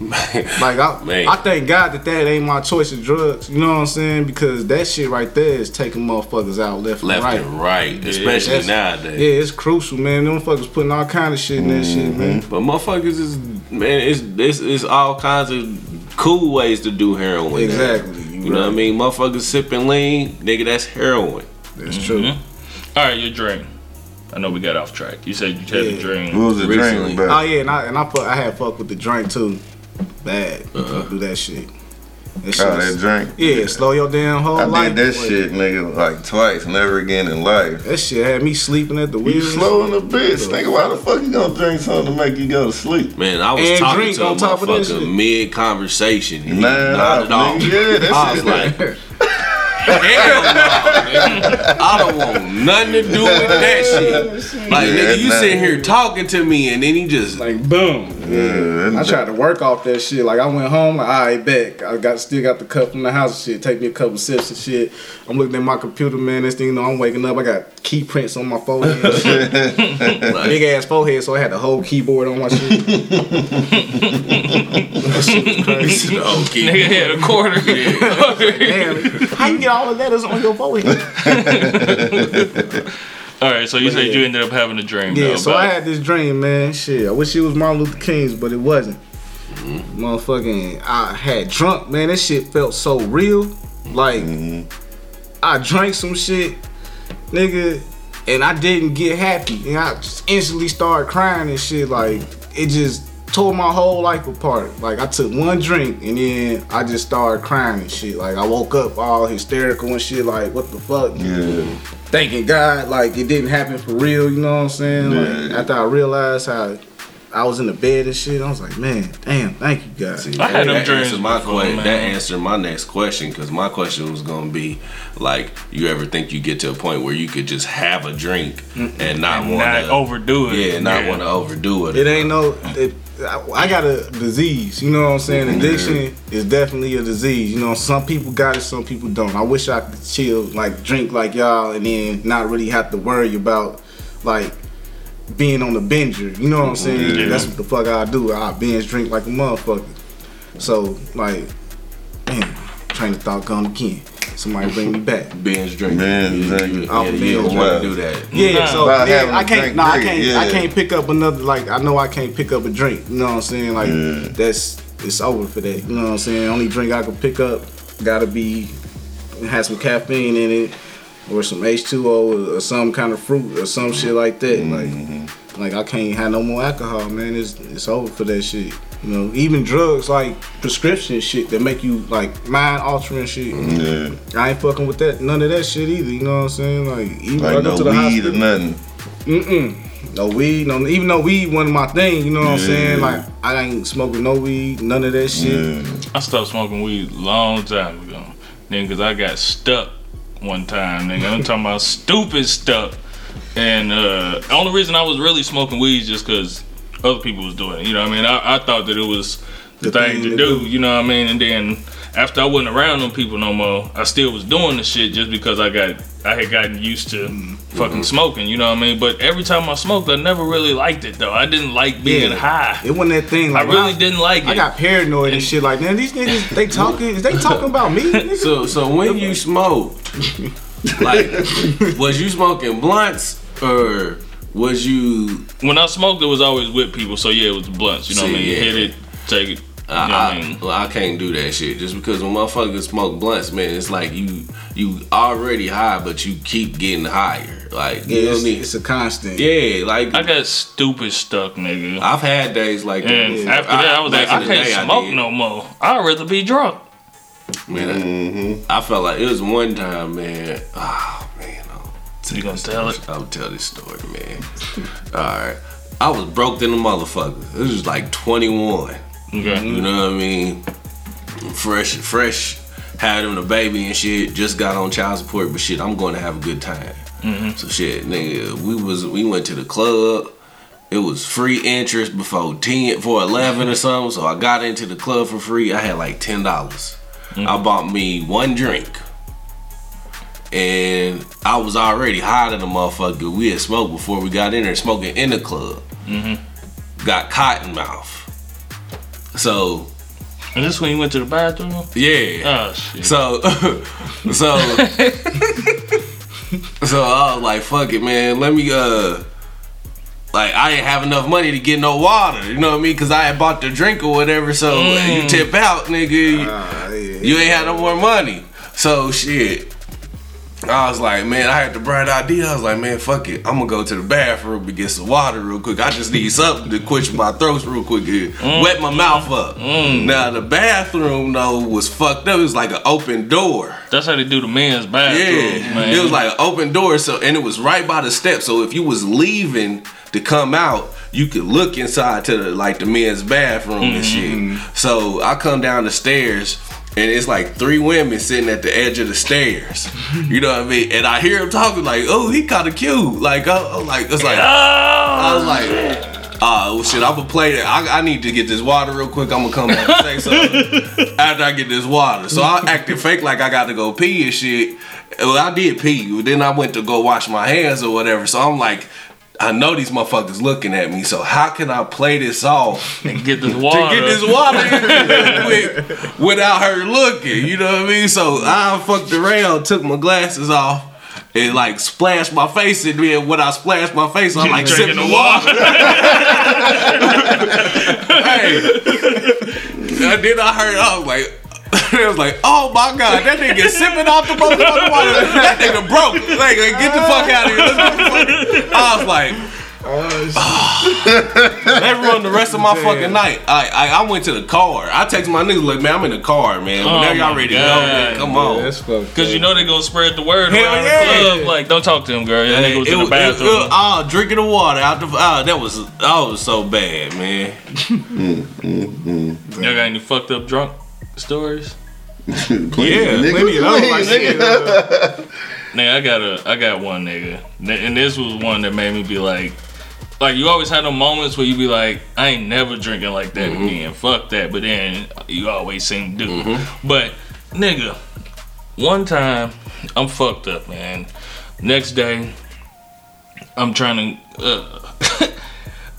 S6: Like I,
S3: Man.
S6: I thank God that that ain't my choice of drugs. You know what I'm saying? Because that shit right there is taking motherfuckers out left,
S3: Left
S6: and right.
S3: and right. Especially
S6: that's-
S3: nowadays.
S6: Yeah, it's crucial, man. Them motherfuckers putting all kind of shit in that shit, man. Mm-hmm.
S3: But motherfuckers is man, it's, it's it's all kinds of cool ways to do heroin. now.
S6: Exactly.
S3: You know what I mean? Motherfuckers sipping lean, nigga, that's heroin.
S6: That's true.
S4: Mm-hmm. All right, your drink. I know we got off track. You said you had a
S6: drink.
S5: What was the
S3: Recently.
S5: dream
S6: Oh yeah, and I and I, fuck, I had fuck with the drink too. Bad.
S3: Uh-huh.
S6: Do that shit. That
S5: Oh, that drink.
S6: yeah, slow your damn whole
S5: I
S6: life.
S5: did that
S6: boy.
S5: shit, nigga, like twice, never again in life.
S6: That shit had me sleeping at the wheel.
S5: You slow in the bitch. Nigga, why the fuck you gonna drink something to make you go to sleep?
S3: Man, I was
S6: And
S3: talking
S6: drink
S3: to a
S6: on top of
S3: motherfucker mid conversation. He
S5: Man,
S3: nodded
S5: I-
S3: off.
S5: nigga, yeah, that
S3: I was
S5: shit-
S3: like, hell no, nigga. I don't want nothing to do with that <laughs> shit. Like,
S5: Yeah,
S3: nigga, you
S5: nah.
S3: sitting here talking to me and then he just
S6: like boom.
S5: Yeah,
S6: I tried to work off that shit. Like I went home, like I bet I got still got the cup from the house and shit. Take me a couple sips and shit. I'm looking at my computer, man. This thing, you know, I'm waking up. I got key prints on my forehead, and shit. <laughs> big ass forehead, so I had the whole keyboard on my shit. <laughs> that shit was crazy. <laughs>
S3: Oh, okay.
S4: Nigga had a quarter.
S6: Damn, how you get all the letters on your forehead?
S4: All right, so you
S6: But
S4: said
S6: yeah.
S4: you ended up having a dream.
S6: Yeah,
S4: though,
S6: so I had this dream, man. Shit, I wish it was Martin Luther King's, but it wasn't. Mm-hmm. Motherfucking, I had drunk, man. That shit felt so real. Like, mm-hmm. I drank some shit, nigga, and I didn't get happy. And I just instantly started crying and shit. Like, it just tore my whole life apart. Like, I took one drink and then I just started crying and shit. Like, I woke up all hysterical and shit. Like, what the fuck?
S5: Yeah.
S6: thanking God like it didn't happen for real, you know what I'm saying? Like
S5: Yeah.
S6: after I realized how I was in the bed and shit, I was like, man, damn, thank you God.
S4: I had them
S3: that
S4: dreams
S3: answered my
S4: before,
S3: que- That answered my next question because my question was gonna be like, you ever think you get to a point where you could just have a drink and not want to
S4: overdo it.
S3: Yeah, not want to overdo it.
S6: It ain't no it, I got a disease, you know what I'm saying? Mm-hmm. Addiction is definitely a disease. You know, some people got it, some people don't. I wish I could chill, like drink like y'all, and then not really have to worry about like being on the binger. You know what I'm saying?
S4: Yeah.
S6: That's what the fuck I do. I binge drink like a motherfucker. So like, damn, train of thought gone again. Somebody bring me back.
S3: binge drinking.
S5: Man,
S3: You-
S5: drinking.
S3: you-
S6: Oh,
S3: yeah,
S6: binge
S3: don't want
S5: drinking.
S3: to do that.
S6: Yeah,
S4: Nah.
S6: so
S5: About
S6: yeah,
S5: having
S6: can't.
S5: drink
S6: No, I can't. I can't pick up another. Like I know I can't pick up a drink. You know what I'm saying? Like
S5: Yeah.
S6: that's it's over for that. You know what I'm saying? Only drink I can pick up gotta be has some caffeine in it, or some H2O, or some kind of fruit, or some shit like that.
S5: Mm-hmm.
S6: Like, like I can't have no more alcohol, man. It's it's over for that shit. You know, even drugs like prescription shit that make you like mind altering shit.
S5: Yeah.
S6: I ain't fucking with that. None of that shit either. You know what I'm saying? Like even if I
S5: Like
S6: go
S5: no
S6: to the
S5: weed
S6: hospital.
S5: or nothing.
S6: Mm-mm. No weed, no even though weed one of my thing, you know what I'm saying? Like I ain't smoking no weed, none of that shit.
S5: Yeah.
S4: I stopped smoking weed a long time ago. Then, cause I got stuck one time, nigga. I'm talking about stupid stuck. And uh, the only reason I was really smoking weed is just cause other people was doing it. You know what I mean? I, I thought that it was the,
S6: The
S4: thing,
S6: thing
S4: to
S6: to
S4: do,
S6: do.
S4: You know what I mean? And then after I wasn't around them people no more, I still was doing the shit just because I got I had gotten used to mm-hmm. fucking smoking. You know what I mean? But every time I smoked, I never really liked it though. I didn't like being
S6: Yeah.
S4: high.
S6: It wasn't that thing. Like, I
S4: really
S6: when
S4: didn't like it.
S6: I got paranoid and shit. Like man, these niggas they talking. Is they talking about me? <laughs> nigga?
S3: So, so when you smoked, like, <laughs> was you smoking blunts or was you?
S4: when I smoked, it was always with people. So yeah, it was blunts. You know what I mean?
S3: Yeah.
S4: hit it, take it. You know
S3: I,
S4: I
S3: I,
S4: mean?
S3: well, I can't do that shit just because when motherfuckers smoke blunts, man, it's like you you already high, but you keep getting higher. Like
S6: Yeah,
S3: don't
S6: it's, it's a constant.
S3: yeah, like
S4: I got stupid stuck, nigga.
S3: I've had days like that.
S4: and
S6: Yeah.
S4: after that, I was like, I can't
S3: day, I
S4: smoke no more. I'd rather be drunk.
S3: Man, I, I felt like it was one time, man. Oh man, I'll tell So
S4: you gonna tell
S3: story. I'll tell this story, man. <laughs> All right, I was broke than a motherfucker. This was like 21.
S4: Okay.
S3: You know what I mean? Fresh, fresh. Had him a baby and shit. Just got on child support, but shit, I'm going to have a good time. Mm-hmm. So shit, nigga, we was we went to the club. It was free interest before ten for eleven or something. So I got into the club for free. I had like ten dollars. Mm-hmm. I bought me one drink. And I was already high than a motherfucker. We had smoked before we got in there, smoking in the club. Got cotton mouth. So
S4: And this when you went to the bathroom?
S3: yeah.
S4: Oh shit.
S3: So, <laughs> so, <laughs> so I was like, "Fuck it, man. Let me uh." Like I didn't have enough money to get no water, you know what I mean? Cause I had bought the drink or whatever. So you tip out, nigga. you-
S6: Ah, yeah.
S3: you ain't had no more money. So shit. I was like, man, I had the bright idea. I was like, man, fuck it. I'm gonna go to the bathroom and get some water real quick. I just need something to quench my throat real quick and mm. wet my mouth up. Mm. Now the bathroom though was fucked up. It was like an open door.
S4: That's how they do the men's bathroom.
S3: Yeah,
S4: man.
S3: it was like an open door. So and it was right by the steps. So if you was leaving to come out, you could look inside to the like the men's bathroom and shit. Mm-hmm. So I come down the stairs. And it's like three women sitting at the edge of the stairs. You know what I mean? And I hear them talking like, "Oh, he kind of cute." Like, oh, oh, like it's like I was like, Uh, well, shit, I'm gonna play that. I, I need to get this water real quick. I'm gonna come back and say something <laughs> after I get this water. So I acted fake like I got to go pee and shit. Well, I did pee. Then I went to go wash my hands or whatever. So I'm like, I know these motherfuckers looking at me. So how can I play this off
S4: And get this <laughs> water to
S3: get this water quick <laughs> <laughs> without her looking? You know what I mean? So I fucked around, took my glasses off. And like splashed my face, in me, and when I splashed my face, I'm like sipping
S4: the
S3: the water. hey, and then I heard, I was like, <laughs> it was like, oh my god, that nigga sipping off the motherfucking water. That nigga broke. Like, like, get the fuck out of here. Let's get the fuck. I was like. oh, ah. that ruined the rest of my fucking night. I, I I went to the car. I text my niggas like, man, I'm in the car, man.
S4: Oh
S3: Whenever y'all
S4: my
S3: ready to go, man, come on.
S4: Cause you know they gonna spread the word
S3: Hell
S4: around
S3: yeah.
S4: the club. Like, don't talk to him, girl. That nigga was in the bathroom.
S3: It, oh, drinking the water out the. Oh, that was that was so bad, man. <laughs>
S4: Y'all got any fucked up drunk stories?
S3: Yeah,
S6: Plenty of those, like, shit, uh,
S4: Nigga, I got a, I got one nigga, and this was one that made me be like, like you always had them moments where you be like, I ain't never drinking like that again. Fuck that. But then you always seem to do. But nigga, one time I'm fucked up, man. Next day, I'm trying to, uh, <laughs>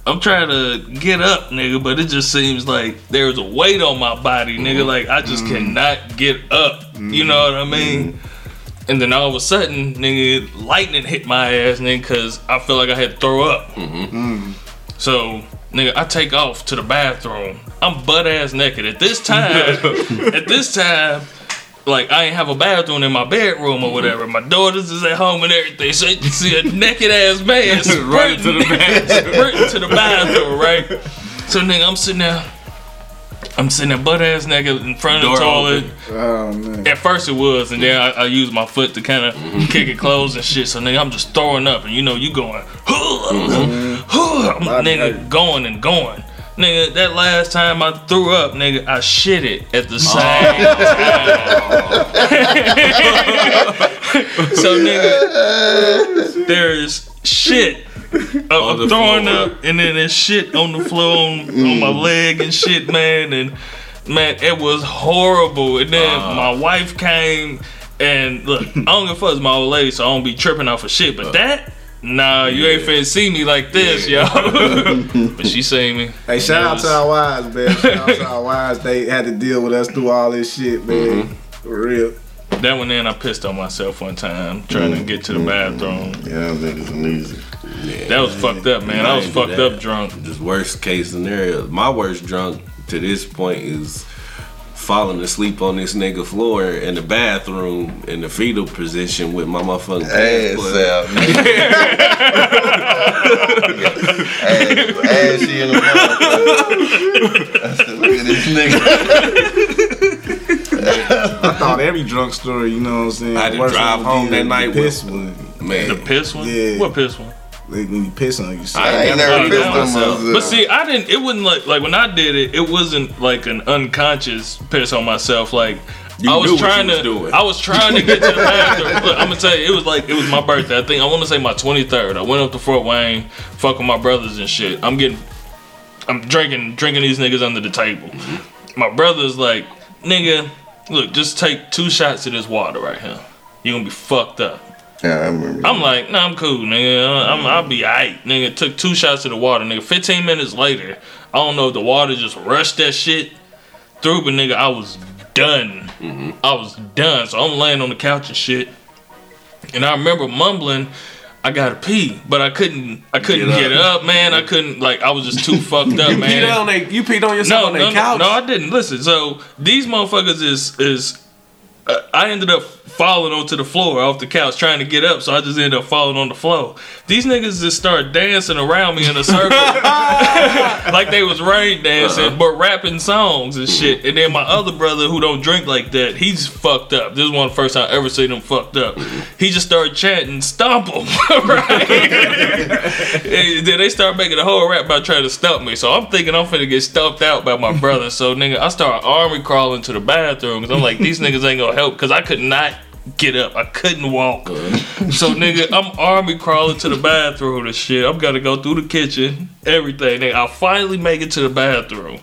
S4: I'm trying to get up, nigga, but it just seems like there's a weight on my body, nigga. Mm-hmm. Like I just mm-hmm. cannot get up. You mm-hmm. know what I mean? And then all of a sudden, nigga, lightning hit my ass, nigga, cause I feel like I had to throw up. So, nigga, I take off to the bathroom. I'm butt ass naked. At this time, <laughs> at this time, like I ain't have a bathroom in my bedroom or whatever. My daughters is at home and everything. So you see a <laughs> naked ass man
S6: Right to the
S4: bathroom. <laughs> Sprinting to the bathroom, right? So nigga, I'm sitting there. I'm sitting there butt ass naked in front of the toilet.
S6: Oh man.
S4: At first it was, and then I, I used my foot to kind of mm-hmm. kick it closed and shit. So nigga, I'm just throwing up, and you know you going, I'm nigga going and going. Nigga, that last time I threw up, nigga, I shit it at the same time. <laughs> so nigga, there's shit. Uh, I'm throwing
S3: floor.
S4: up, and then there's shit on the floor on, on my leg and shit, man. And man, it was horrible. And then my wife came, and look, I don't give a fuck, it's my old lady, so I don't be tripping off of shit. But that, nah, you ain't finna see me like this, yo. <laughs> but she seen me.
S6: Hey, shout
S4: It
S6: out to our wives, man. Shout out to <laughs> our wives. They had to deal with us through all this shit, man. Mm-hmm. For real.
S4: That one then I pissed on myself one time trying to get to the mm-hmm. bathroom.
S5: Yeah, niggas are easy.
S4: Yeah, That was fucked up, man. I was fucked
S3: that.
S4: up drunk.
S3: This worst case scenario. My worst drunk to this point is falling asleep on this nigga floor in the bathroom in the fetal position with my motherfucking
S5: Ass
S3: pants
S5: out. ass, ashy in the motherfucker. Said, look at this nigga.
S6: I thought every drunk story, you know what I'm saying?
S3: I had to drive home that night
S6: Piss
S3: with-
S6: one.
S3: Man,
S4: The piss one?
S6: Yeah.
S4: What piss one?
S6: Like when you piss on yourself.
S5: I ain't never
S4: Oh,
S5: pissed on myself.
S4: But see, I didn't. It wasn't like like when I did it. It wasn't like an unconscious piss on myself. Like
S3: You
S4: I was
S3: knew what
S4: trying
S3: you
S4: to.
S3: was doing.
S4: I was trying to get to the <laughs> bathroom. Look, I'm gonna tell you, it was like it was my birthday. I think I want to say my 23rd. I went up to Fort Wayne, fuck with my brothers and shit. I'm getting, I'm drinking, drinking these niggas under the table. Mm-hmm. My brother's like, nigga, look, just take two shots of this water right here. You gonna be fucked up.
S5: Yeah, I remember.
S4: I'm like, nah, I'm cool, nigga. I'm, I'll be alright, nigga. Took two shots of the water, nigga. 15 minutes later, I don't know if the water just rushed that shit through, but nigga, I was done. Mm-hmm. I was done. So I'm laying on the couch and shit, and I remember mumbling. I gotta pee, but I couldn't. I couldn't
S3: Get
S4: get
S3: up.
S4: up, man. I couldn't. Like I was just too <laughs> fucked up,
S3: you
S4: man.
S3: peed on they, you peed on yourself
S4: No,
S3: on
S4: no,
S3: that
S4: no,
S3: couch.
S4: no, I didn't. Listen, so these motherfuckers is is I ended up falling onto the floor off the couch trying to get up, so I just ended up falling on the floor. These niggas just started dancing around me in a circle, <laughs> like they was rain dancing, uh-huh. but rapping songs and shit. And then my other brother, who don't drink like that, he's fucked up. This is one of the first time I ever seen him fucked up. He just started chanting, "Stomp him!" <laughs> right? <laughs> And then they start making a whole rap about trying to stump me. So I'm thinking I'm finna get stumped out by my brother. So nigga, I start army crawling to the bathroom because I'm like, these niggas ain't gonna help because I could not get up. I couldn't walk. So nigga, I'm army crawling to the bathroom and shit. I'm gotta go through the kitchen, everything. Nigga, I finally make it to the bathroom.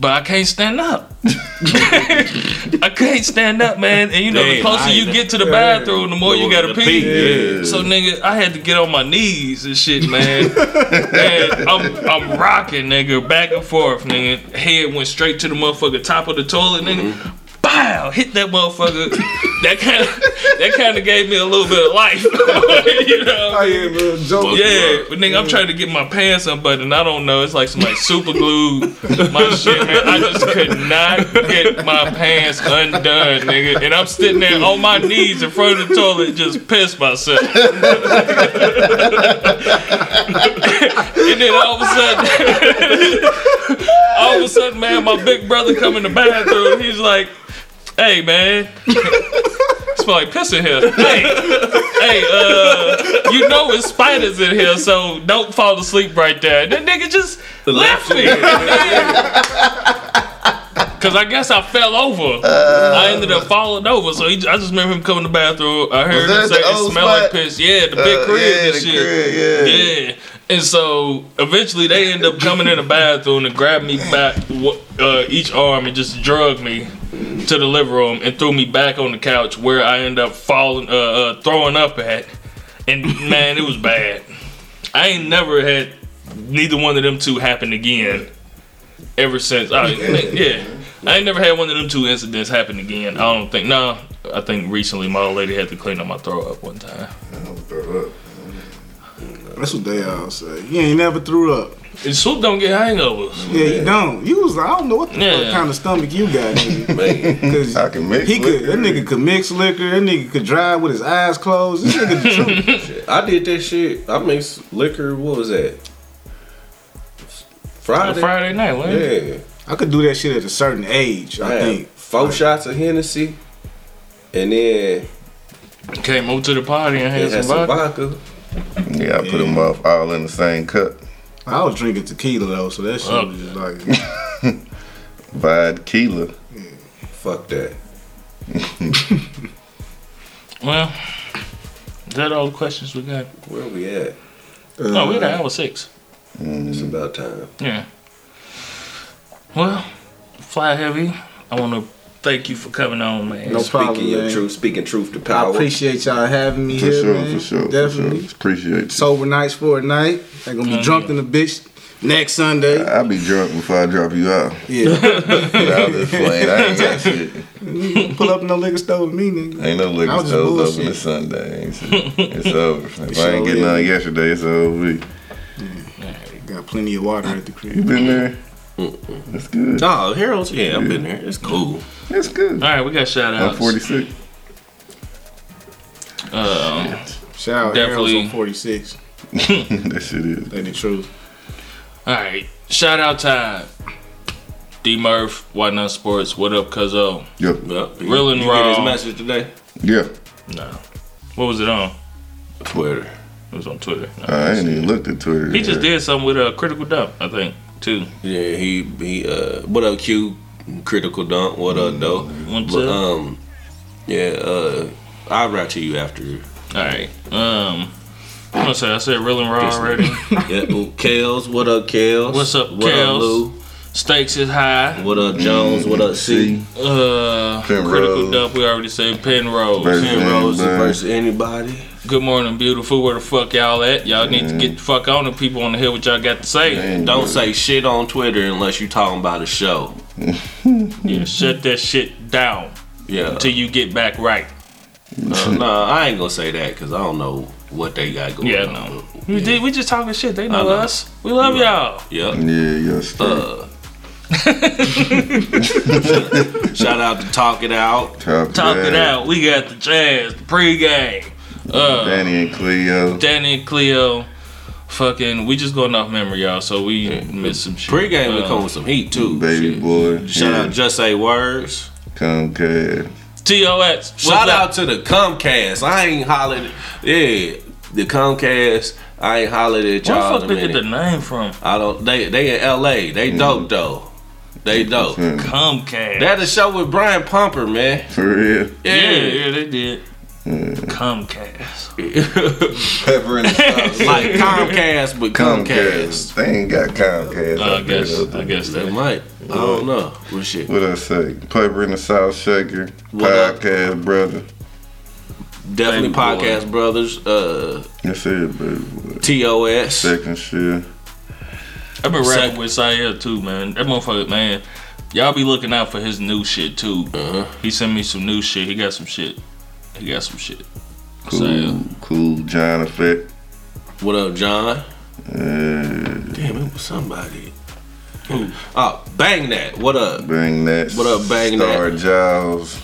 S4: But I can't stand up. <laughs> I can't stand up, man. And you know, the closer you get to the bathroom, the more you gotta
S3: pee,
S4: pee.
S3: yeah.
S4: So nigga, I had to get on my knees and shit, man. and I'm I'm rocking, nigga, back and forth, nigga. Head went straight to the motherfucker top of the toilet, nigga.
S3: Mm-hmm.
S4: Bow, hit that motherfucker. <coughs> that kind of that kind of gave me a little bit of life, <laughs> you know.
S6: Oh yeah, little joke.
S4: Yeah, but nigga, I'm trying to get my pants unbuttoned. I don't know. It's like somebody super glued my shit, man. I just could not get my pants undone, nigga. And I'm sitting there on my knees in front of the toilet, just pissed myself. <laughs> and then all of a sudden, <laughs> all of a sudden, man, my big brother come in the bathroom. He's like, "Hey, man." <laughs> Smell like piss in here. Hey, hey, uh, you know it's spiders in here, so don't fall asleep right there. And that nigga just left me. <laughs> Cause I guess I fell over. I ended up falling over. So he, I just remember him coming to the bathroom. I heard him say it
S5: old
S4: smelled like piss. Yeah, the big
S5: Uh,
S4: crib
S5: yeah,
S4: and
S5: the
S4: shit.
S5: crib, yeah.
S4: Yeah. And so eventually they end up coming in the bathroom and grab me back uh, each arm and just drug me to the living room and threw me back on the couch where I end up falling, uh, uh, throwing up at. And man, it was bad. I ain't never had neither one of them two happen again ever since. I, yeah. I ain't never had one of them two incidents happen again. I don't think. No, I think recently my old lady had to clean up my throw up one time.
S6: That's what they all say. You ain't never threw up.
S4: And soup don't get hangovers.
S6: Yeah, you don't. You was like, I don't know what the
S4: Yeah.
S6: fuck kind of stomach you got, nigga. <laughs>
S3: Man,
S6: Cause
S5: I can mix
S6: he could. That nigga could mix liquor. That nigga could drive with his eyes closed. This nigga the <laughs> truth.
S3: I did that shit. I mixed liquor. What was that? Friday.
S4: Friday night, what?
S3: Yeah.
S6: I could do that shit at a certain age. I
S3: I
S6: think.
S3: four shots of Hennessy, and then
S4: Came over to the party and had
S3: it had
S4: some
S3: some
S4: vodka.
S3: Vodka.
S5: Yeah, I put them off all in the same cup.
S6: I was drinking tequila though, so that shit
S4: Fuck.
S6: was just like. <laughs>
S5: Vodka.
S3: Fuck that. <laughs>
S4: Well, is that all the questions we got?
S3: Where we at?
S4: oh, we got uh, hour six. Mm.
S3: It's about time.
S4: Yeah. Well, fly heavy. I want to thank you for coming on, man.
S6: No
S3: speaking
S6: problem,
S3: your
S6: man.
S3: truth, speaking truth to power.
S6: I appreciate y'all having me
S5: For
S6: here,
S5: sure,
S6: man.
S5: for sure,
S6: Definitely.
S5: for sure. Appreciate you.
S6: Sober knights for a night. They gonna be
S4: Oh,
S6: drunk in the bitch next Sunday.
S5: I'll be drunk before I drop you out.
S6: Yeah. <laughs>
S5: I was just playing. I ain't got <laughs> shit.
S6: Pull up in no liquor store with me, nigga.
S5: Ain't no
S6: I
S5: liquor
S6: was just
S5: stores open
S6: bullshit.
S5: this Sunday. Ain't it? It's <laughs> over. If I ain't get
S6: is.
S5: none yesterday, it's over.
S6: Got plenty of water at the crib.
S5: You been there? That's good.
S3: Oh, Harold's. Yeah, I've been there. It's cool.
S5: That's good.
S4: All right, we got shout
S5: I'm
S4: outs.
S5: 46.
S4: Um,
S6: Shout out
S4: Definitely.
S6: Harold's on 46. <laughs>
S5: that shit is.
S6: They the truth.
S4: all right, shout out time. D Murph, Why Not Sports. What up, Cuzzo?
S5: Yep.
S3: Yep.
S4: Real and
S3: you get his
S4: raw.
S3: message today?
S5: Yeah.
S4: No. What was it on?
S3: Twitter.
S4: It was on Twitter. No.
S5: I ain't even looked at Twitter.
S4: he just did something with a critical dump, I think, too.
S3: Yeah, he he. Uh, what up, Q? Critical dunk. What up, though?
S4: What's
S3: But
S4: up?
S3: um, yeah. Uh, I'll write to you after.
S4: All right. Um, I'm gonna say I said real and raw already. <laughs>
S3: Yeah. ooh, Kales. What up, Kales?
S4: What's up,
S3: What
S4: Kales?
S3: up, Lou?
S4: Stakes is high.
S3: What up, Jones? What up, C?
S4: Uh,
S5: Penrose.
S4: critical dump. We already said Penrose.
S5: Versus
S3: Penrose
S5: anybody.
S3: versus anybody.
S4: Good morning, beautiful. Where the fuck y'all at? Y'all need to get the fuck on the people on the hill. What y'all got to say?
S5: Ain't
S3: Don't
S5: good.
S3: say shit on Twitter unless you talking about a show. <laughs>
S4: Yeah, shut that shit down
S3: Yeah.
S4: until you get back right.
S3: Uh, <laughs> nah, I ain't gonna say that because I don't know what they got going
S4: Yeah,
S3: on.
S4: no.
S3: but-
S4: We did. We just talking shit. They know,
S3: know.
S4: us. We love y'all.
S3: Yep.
S5: Yeah, yeah, straight. <laughs>
S3: Uh, shout out to Talk It Out.
S5: Talk,
S4: Talk it out. We got the jazz, the pregame. Uh,
S5: Danny and Cleo.
S4: Danny and Cleo. Fucking, we just going off memory, y'all. So we missed some shit.
S3: Pre-game we
S4: Uh,
S3: come with some heat too.
S5: Baby
S3: Shit.
S5: boy.
S3: Shout
S5: yeah.
S3: out Just Say Words.
S5: Comcast.
S4: TOX. what's
S3: Shout
S4: up?
S3: out to the Comcast. I ain't hollered. Yeah, the Comcast. I ain't hollered at y'all Where
S4: the
S3: in
S4: fuck
S3: a
S4: they get the name from?
S3: I don't. They they in L.A. They
S4: Mm-hmm.
S3: dope though. They dope.
S4: Comcast.
S3: They had a show with Brian Pumper, man.
S5: For real.
S4: yeah, yeah, they did. Comcast. <laughs>
S5: Pepper in the sauce. <laughs>
S3: like Comcast, but Comcast.
S5: Comcast. They ain't got Comcast.
S4: Uh, I
S5: out there,
S4: guess.
S5: though.
S4: I guess
S3: They
S4: that.
S3: might. I don't know. What shit?
S5: What I say? Pepper in the South Shaker.
S3: What up?
S5: Podcast, brother.
S3: Definitely
S4: Baby boy.
S3: Podcast Brothers. Uh,
S5: That's it, baby.
S3: TOS.
S5: Second shit.
S4: I've been
S3: Sec-
S4: rapping with Sayer too, man. That motherfucker, man. Y'all be looking out for his new shit too.
S3: Uh-huh.
S4: He sent me some new shit. He got some shit. He got some shit.
S5: Cool, cool. John Effect.
S3: What up, John?
S5: Uh,
S3: Damn, it was somebody. Oh, bang that. What up?
S5: bang that.
S3: What up, Bang
S5: Star
S3: That?
S5: Giles.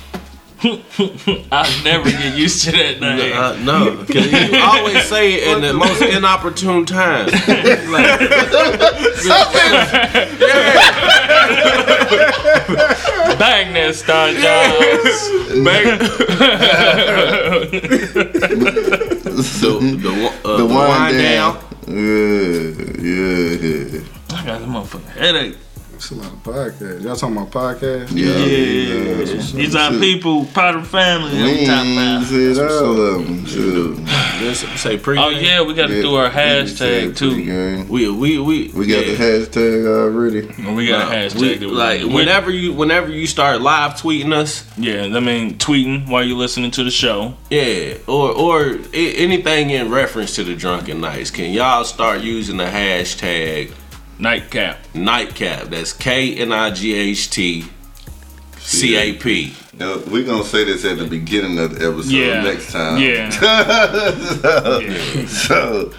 S5: <laughs>
S4: I never get used to that name.
S3: Uh, no, because you always say it in the most inopportune time. like, <laughs>
S4: Bang that Star Giles.
S3: bang. the the, uh,
S5: The
S3: the
S5: wind
S3: wind
S5: down.
S3: down.
S5: Yeah, yeah.
S4: I got a motherfucking headache.
S6: It's a lot of podcasts. Y'all talking about podcasts?
S5: Yeah.
S4: Yeah. These are people, part of the family.
S5: We
S4: I'm talking about.
S5: said all of them. Too.
S3: Let's say pre.
S4: Oh yeah, we got to do our hashtag too.
S3: We we we
S5: We got
S3: yeah.
S5: the hashtag already.
S4: We got a hashtag.
S3: we-
S4: that
S3: like
S4: we-
S3: whenever you whenever you start live tweeting us,
S4: Yeah, I mean tweeting while you're listening to the show.
S3: yeah, or or I- anything in reference to the drunken knights, can y'all start using the hashtag
S4: Knightcap.
S3: knightcap? That's K N I G H T C A P.
S5: Now, we're gonna say this at the beginning of the episode
S4: Yeah.
S5: next time.
S4: Yeah. <laughs>
S5: so,
S4: Yeah.
S5: so,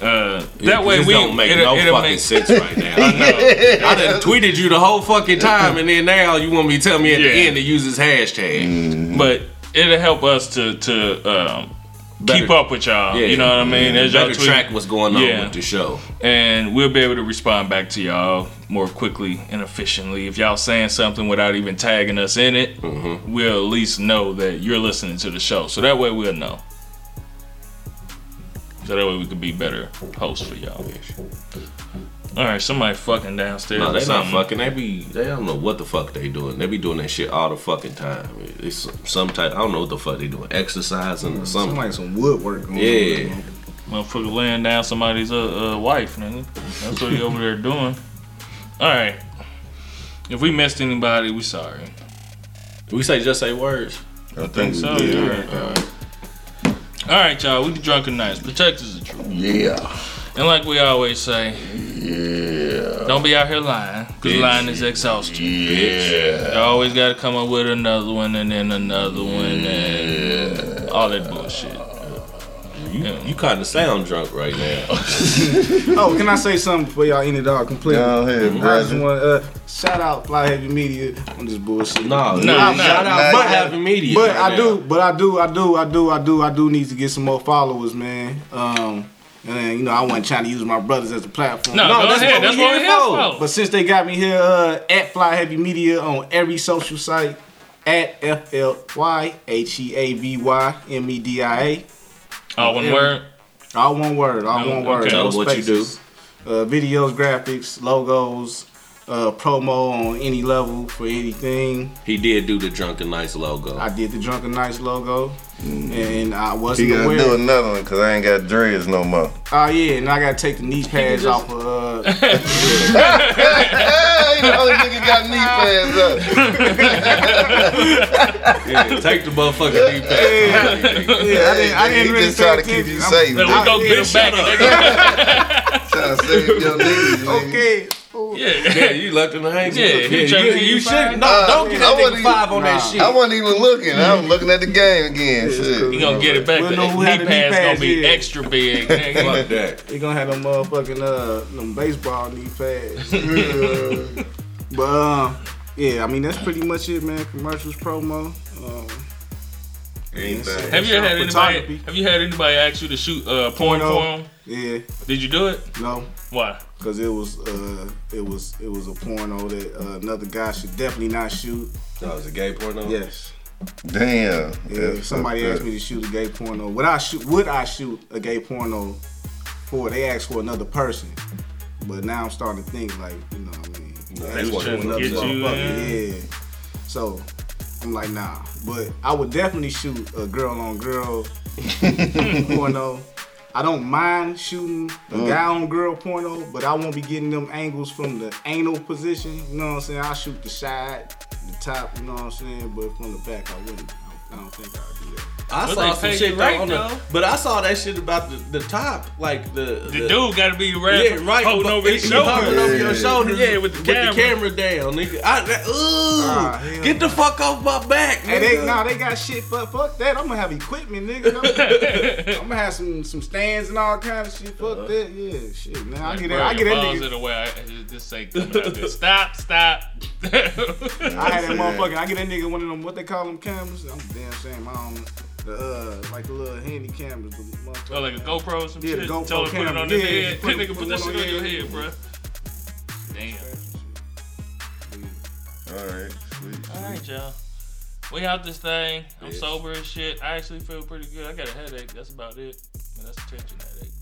S4: Uh, that way we
S3: don't make
S4: it'll,
S3: no
S4: it'll
S3: fucking
S4: make,
S3: sense right now.
S4: I know. <laughs>
S3: I done tweeted you the whole fucking time, and then now you want me to tell me at the end to use this hashtag.
S4: but it'll help us to to um, keep up with y'all.
S3: Yeah.
S4: You know what I mean? As y'all
S3: Better
S4: tweet-
S3: track what's going on
S4: Yeah.
S3: with the show.
S4: and we'll be able to respond back to y'all more quickly and efficiently. If y'all saying something without even tagging us in it,
S3: Mm-hmm.
S4: we'll at least know that you're listening to the show. So that way we'll know. So that way we could be better hosts for y'all. All right, somebody fucking downstairs.
S3: No, they not fucking. They be. They don't know what the fuck they doing. They be doing that shit all the fucking time. It's some type. I don't know what the fuck they doing. Exercising or
S6: Something
S3: something.
S6: like some woodwork going
S3: Yeah.
S6: on.
S4: Motherfucker laying down somebody's uh, uh, wife, nigga. That's what he over there doing. All right. If we missed anybody, we sorry.
S3: We say just say words.
S5: I think
S4: So yeah. All right. All right, y'all. We the drunken knights. Protect us the truth.
S5: Yeah.
S4: And like we always say,
S5: Yeah.
S4: don't be out here lying, cause lying is exhausting.
S5: Yeah.
S4: You always got to come up with another one and then another one and all that bullshit.
S3: You, you kind of sound drunk right now. <laughs>
S6: Oh, can I say something before y'all end it all completely?
S5: Go ahead,
S6: I just want uh, shout out Fly Heavy Media on this bullshit.
S3: no,
S4: No,
S3: no,
S4: no,
S3: shout
S5: no,
S3: out
S5: no.
S3: for having media.
S6: But
S3: right
S6: I
S3: now.
S6: do, but I do, I do, I do, I do, I do need to get some more followers, man. Um, and then, you know, I wasn't trying to use my brothers as a platform.
S4: No,
S3: No,
S4: go
S3: that's
S4: ahead.
S3: what
S4: That's
S3: we
S4: what we're
S3: here
S4: here
S3: for.
S4: for.
S6: But since they got me here uh, at Fly Heavy Media on every social site, at F L Y H E A V Y M E D I A,
S4: Oh, one
S6: Yeah.
S4: word.
S6: all one word, all
S4: No,
S6: one word.
S4: okay.
S6: no
S3: Tell what you do.
S6: Uh, videos, graphics, logos, uh, promo on any level for anything.
S3: He did do the drunken knights logo.
S6: I did the Drunken Knights logo, and I wasn't he
S5: gotta
S6: aware.
S5: do another one because I ain't got dreads no more.
S6: Oh yeah, and I gotta take the knee pads
S4: just-
S6: off of. Uh, <laughs>
S5: hey, the other nigga got knee pads up. <laughs>
S3: yeah, take the motherfucking knee pad. <laughs>
S6: yeah, I didn't, I didn't really
S5: just
S6: pay
S5: trying to keep you safe.
S4: Then we
S5: nigga.
S4: go
S6: yeah,
S4: get him
S6: shut
S4: back. nigga.
S5: Trying to save your knees. nigga.
S6: Okay.
S4: Yeah.
S3: Yeah, you left him hanging.
S4: Yeah, he trying to
S3: you, you
S4: you
S3: should.
S4: five.
S3: No,
S5: Uh,
S3: don't get
S5: I
S3: that nigga five on that shit.
S5: I wasn't even looking. I'm looking at the game again. Shit.
S4: He gonna get it back.
S6: We'll
S4: The
S6: know who
S4: knee
S6: had the
S4: pads gonna be
S6: here.
S4: extra big. <laughs> nigga.
S3: Fuck that.
S6: They gonna have them motherfucking uh them baseball knee pads. <laughs> but um, yeah, I mean that's pretty much it, man. Commercials, promo. Um,
S5: Anything.
S4: Have you had anybody? Have you had anybody ask you to shoot uh, porn for him?
S6: Yeah,
S4: Did you do it?
S6: no,
S4: Why?
S6: because it was uh it was it was a porno that uh, another guy should definitely not shoot.
S3: That was a gay porno.
S6: Yes.
S5: Damn.
S6: Yeah, if somebody
S5: fucked
S6: asked me to shoot a gay porno, would I shoot? Would I shoot a gay porno for? They asked for another person, but now I'm starting to think like, you know, what I mean, You know,
S3: They
S6: that's
S3: was
S4: trying to get you
S6: motherfucker, Yeah. So I'm like, nah. But I would definitely shoot a girl on girl <laughs> porno. I don't mind shooting a mm. guy on girl porno, but I won't be getting them angles from the anal position. You know what I'm saying? I'll shoot the side, the top, you know what I'm saying? But from the back, I wouldn't. I don't, I don't think I'd do that.
S3: I
S4: But
S3: saw
S4: they
S3: some shit
S4: right,
S3: on the, but I saw that shit about the, the top, like the
S4: The dude got to be red,
S3: Yeah, right.
S4: holding
S3: but
S4: over his
S3: he
S4: shoulder.
S3: hovering over your
S5: Yeah.
S3: shoulders.
S4: Yeah, with the camera.
S3: down, nigga. I, that, ooh,
S6: Ah,
S3: get the fuck off my back,
S6: Hey, they
S3: nigga.
S6: nah, they got shit. Fuck, fuck that. I'm gonna have equipment, nigga. I'm, I'm gonna have some some stands and all kind of shit. Fuck that. Yeah, shit, man. I get that. I get that
S4: balls
S6: nigga.
S4: in the way. I, I just say coming out there. Stop, stop.
S6: I had that <laughs> motherfucker. I get that nigga one of them. What they call them cameras? I'm damn shame. I don't know. The uh, like the little handy cameras.
S4: Oh, like a GoPro or some
S6: Yeah, the
S4: shit.
S6: GoPro
S4: Tell him put it
S6: camera.
S4: on his
S6: Yeah,
S4: head.
S6: put-
S4: That nigga
S6: put
S4: put that shit
S6: on
S4: on your
S6: your
S4: head, bro. Damn.
S5: All right, sweet.
S4: All right, y'all. We out this thing. I'm sober as shit. I actually feel pretty good. I got a headache. That's about it. Man, that's a tension headache.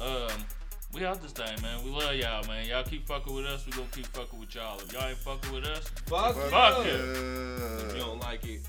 S4: Um, we out this thing, man. We love y'all, man. Y'all keep fucking with us. We gonna keep fucking with y'all. If y'all ain't fucking with us,
S3: Fuck,
S4: fuck
S3: yeah.
S4: it.
S5: Uh,
S3: If you don't like it,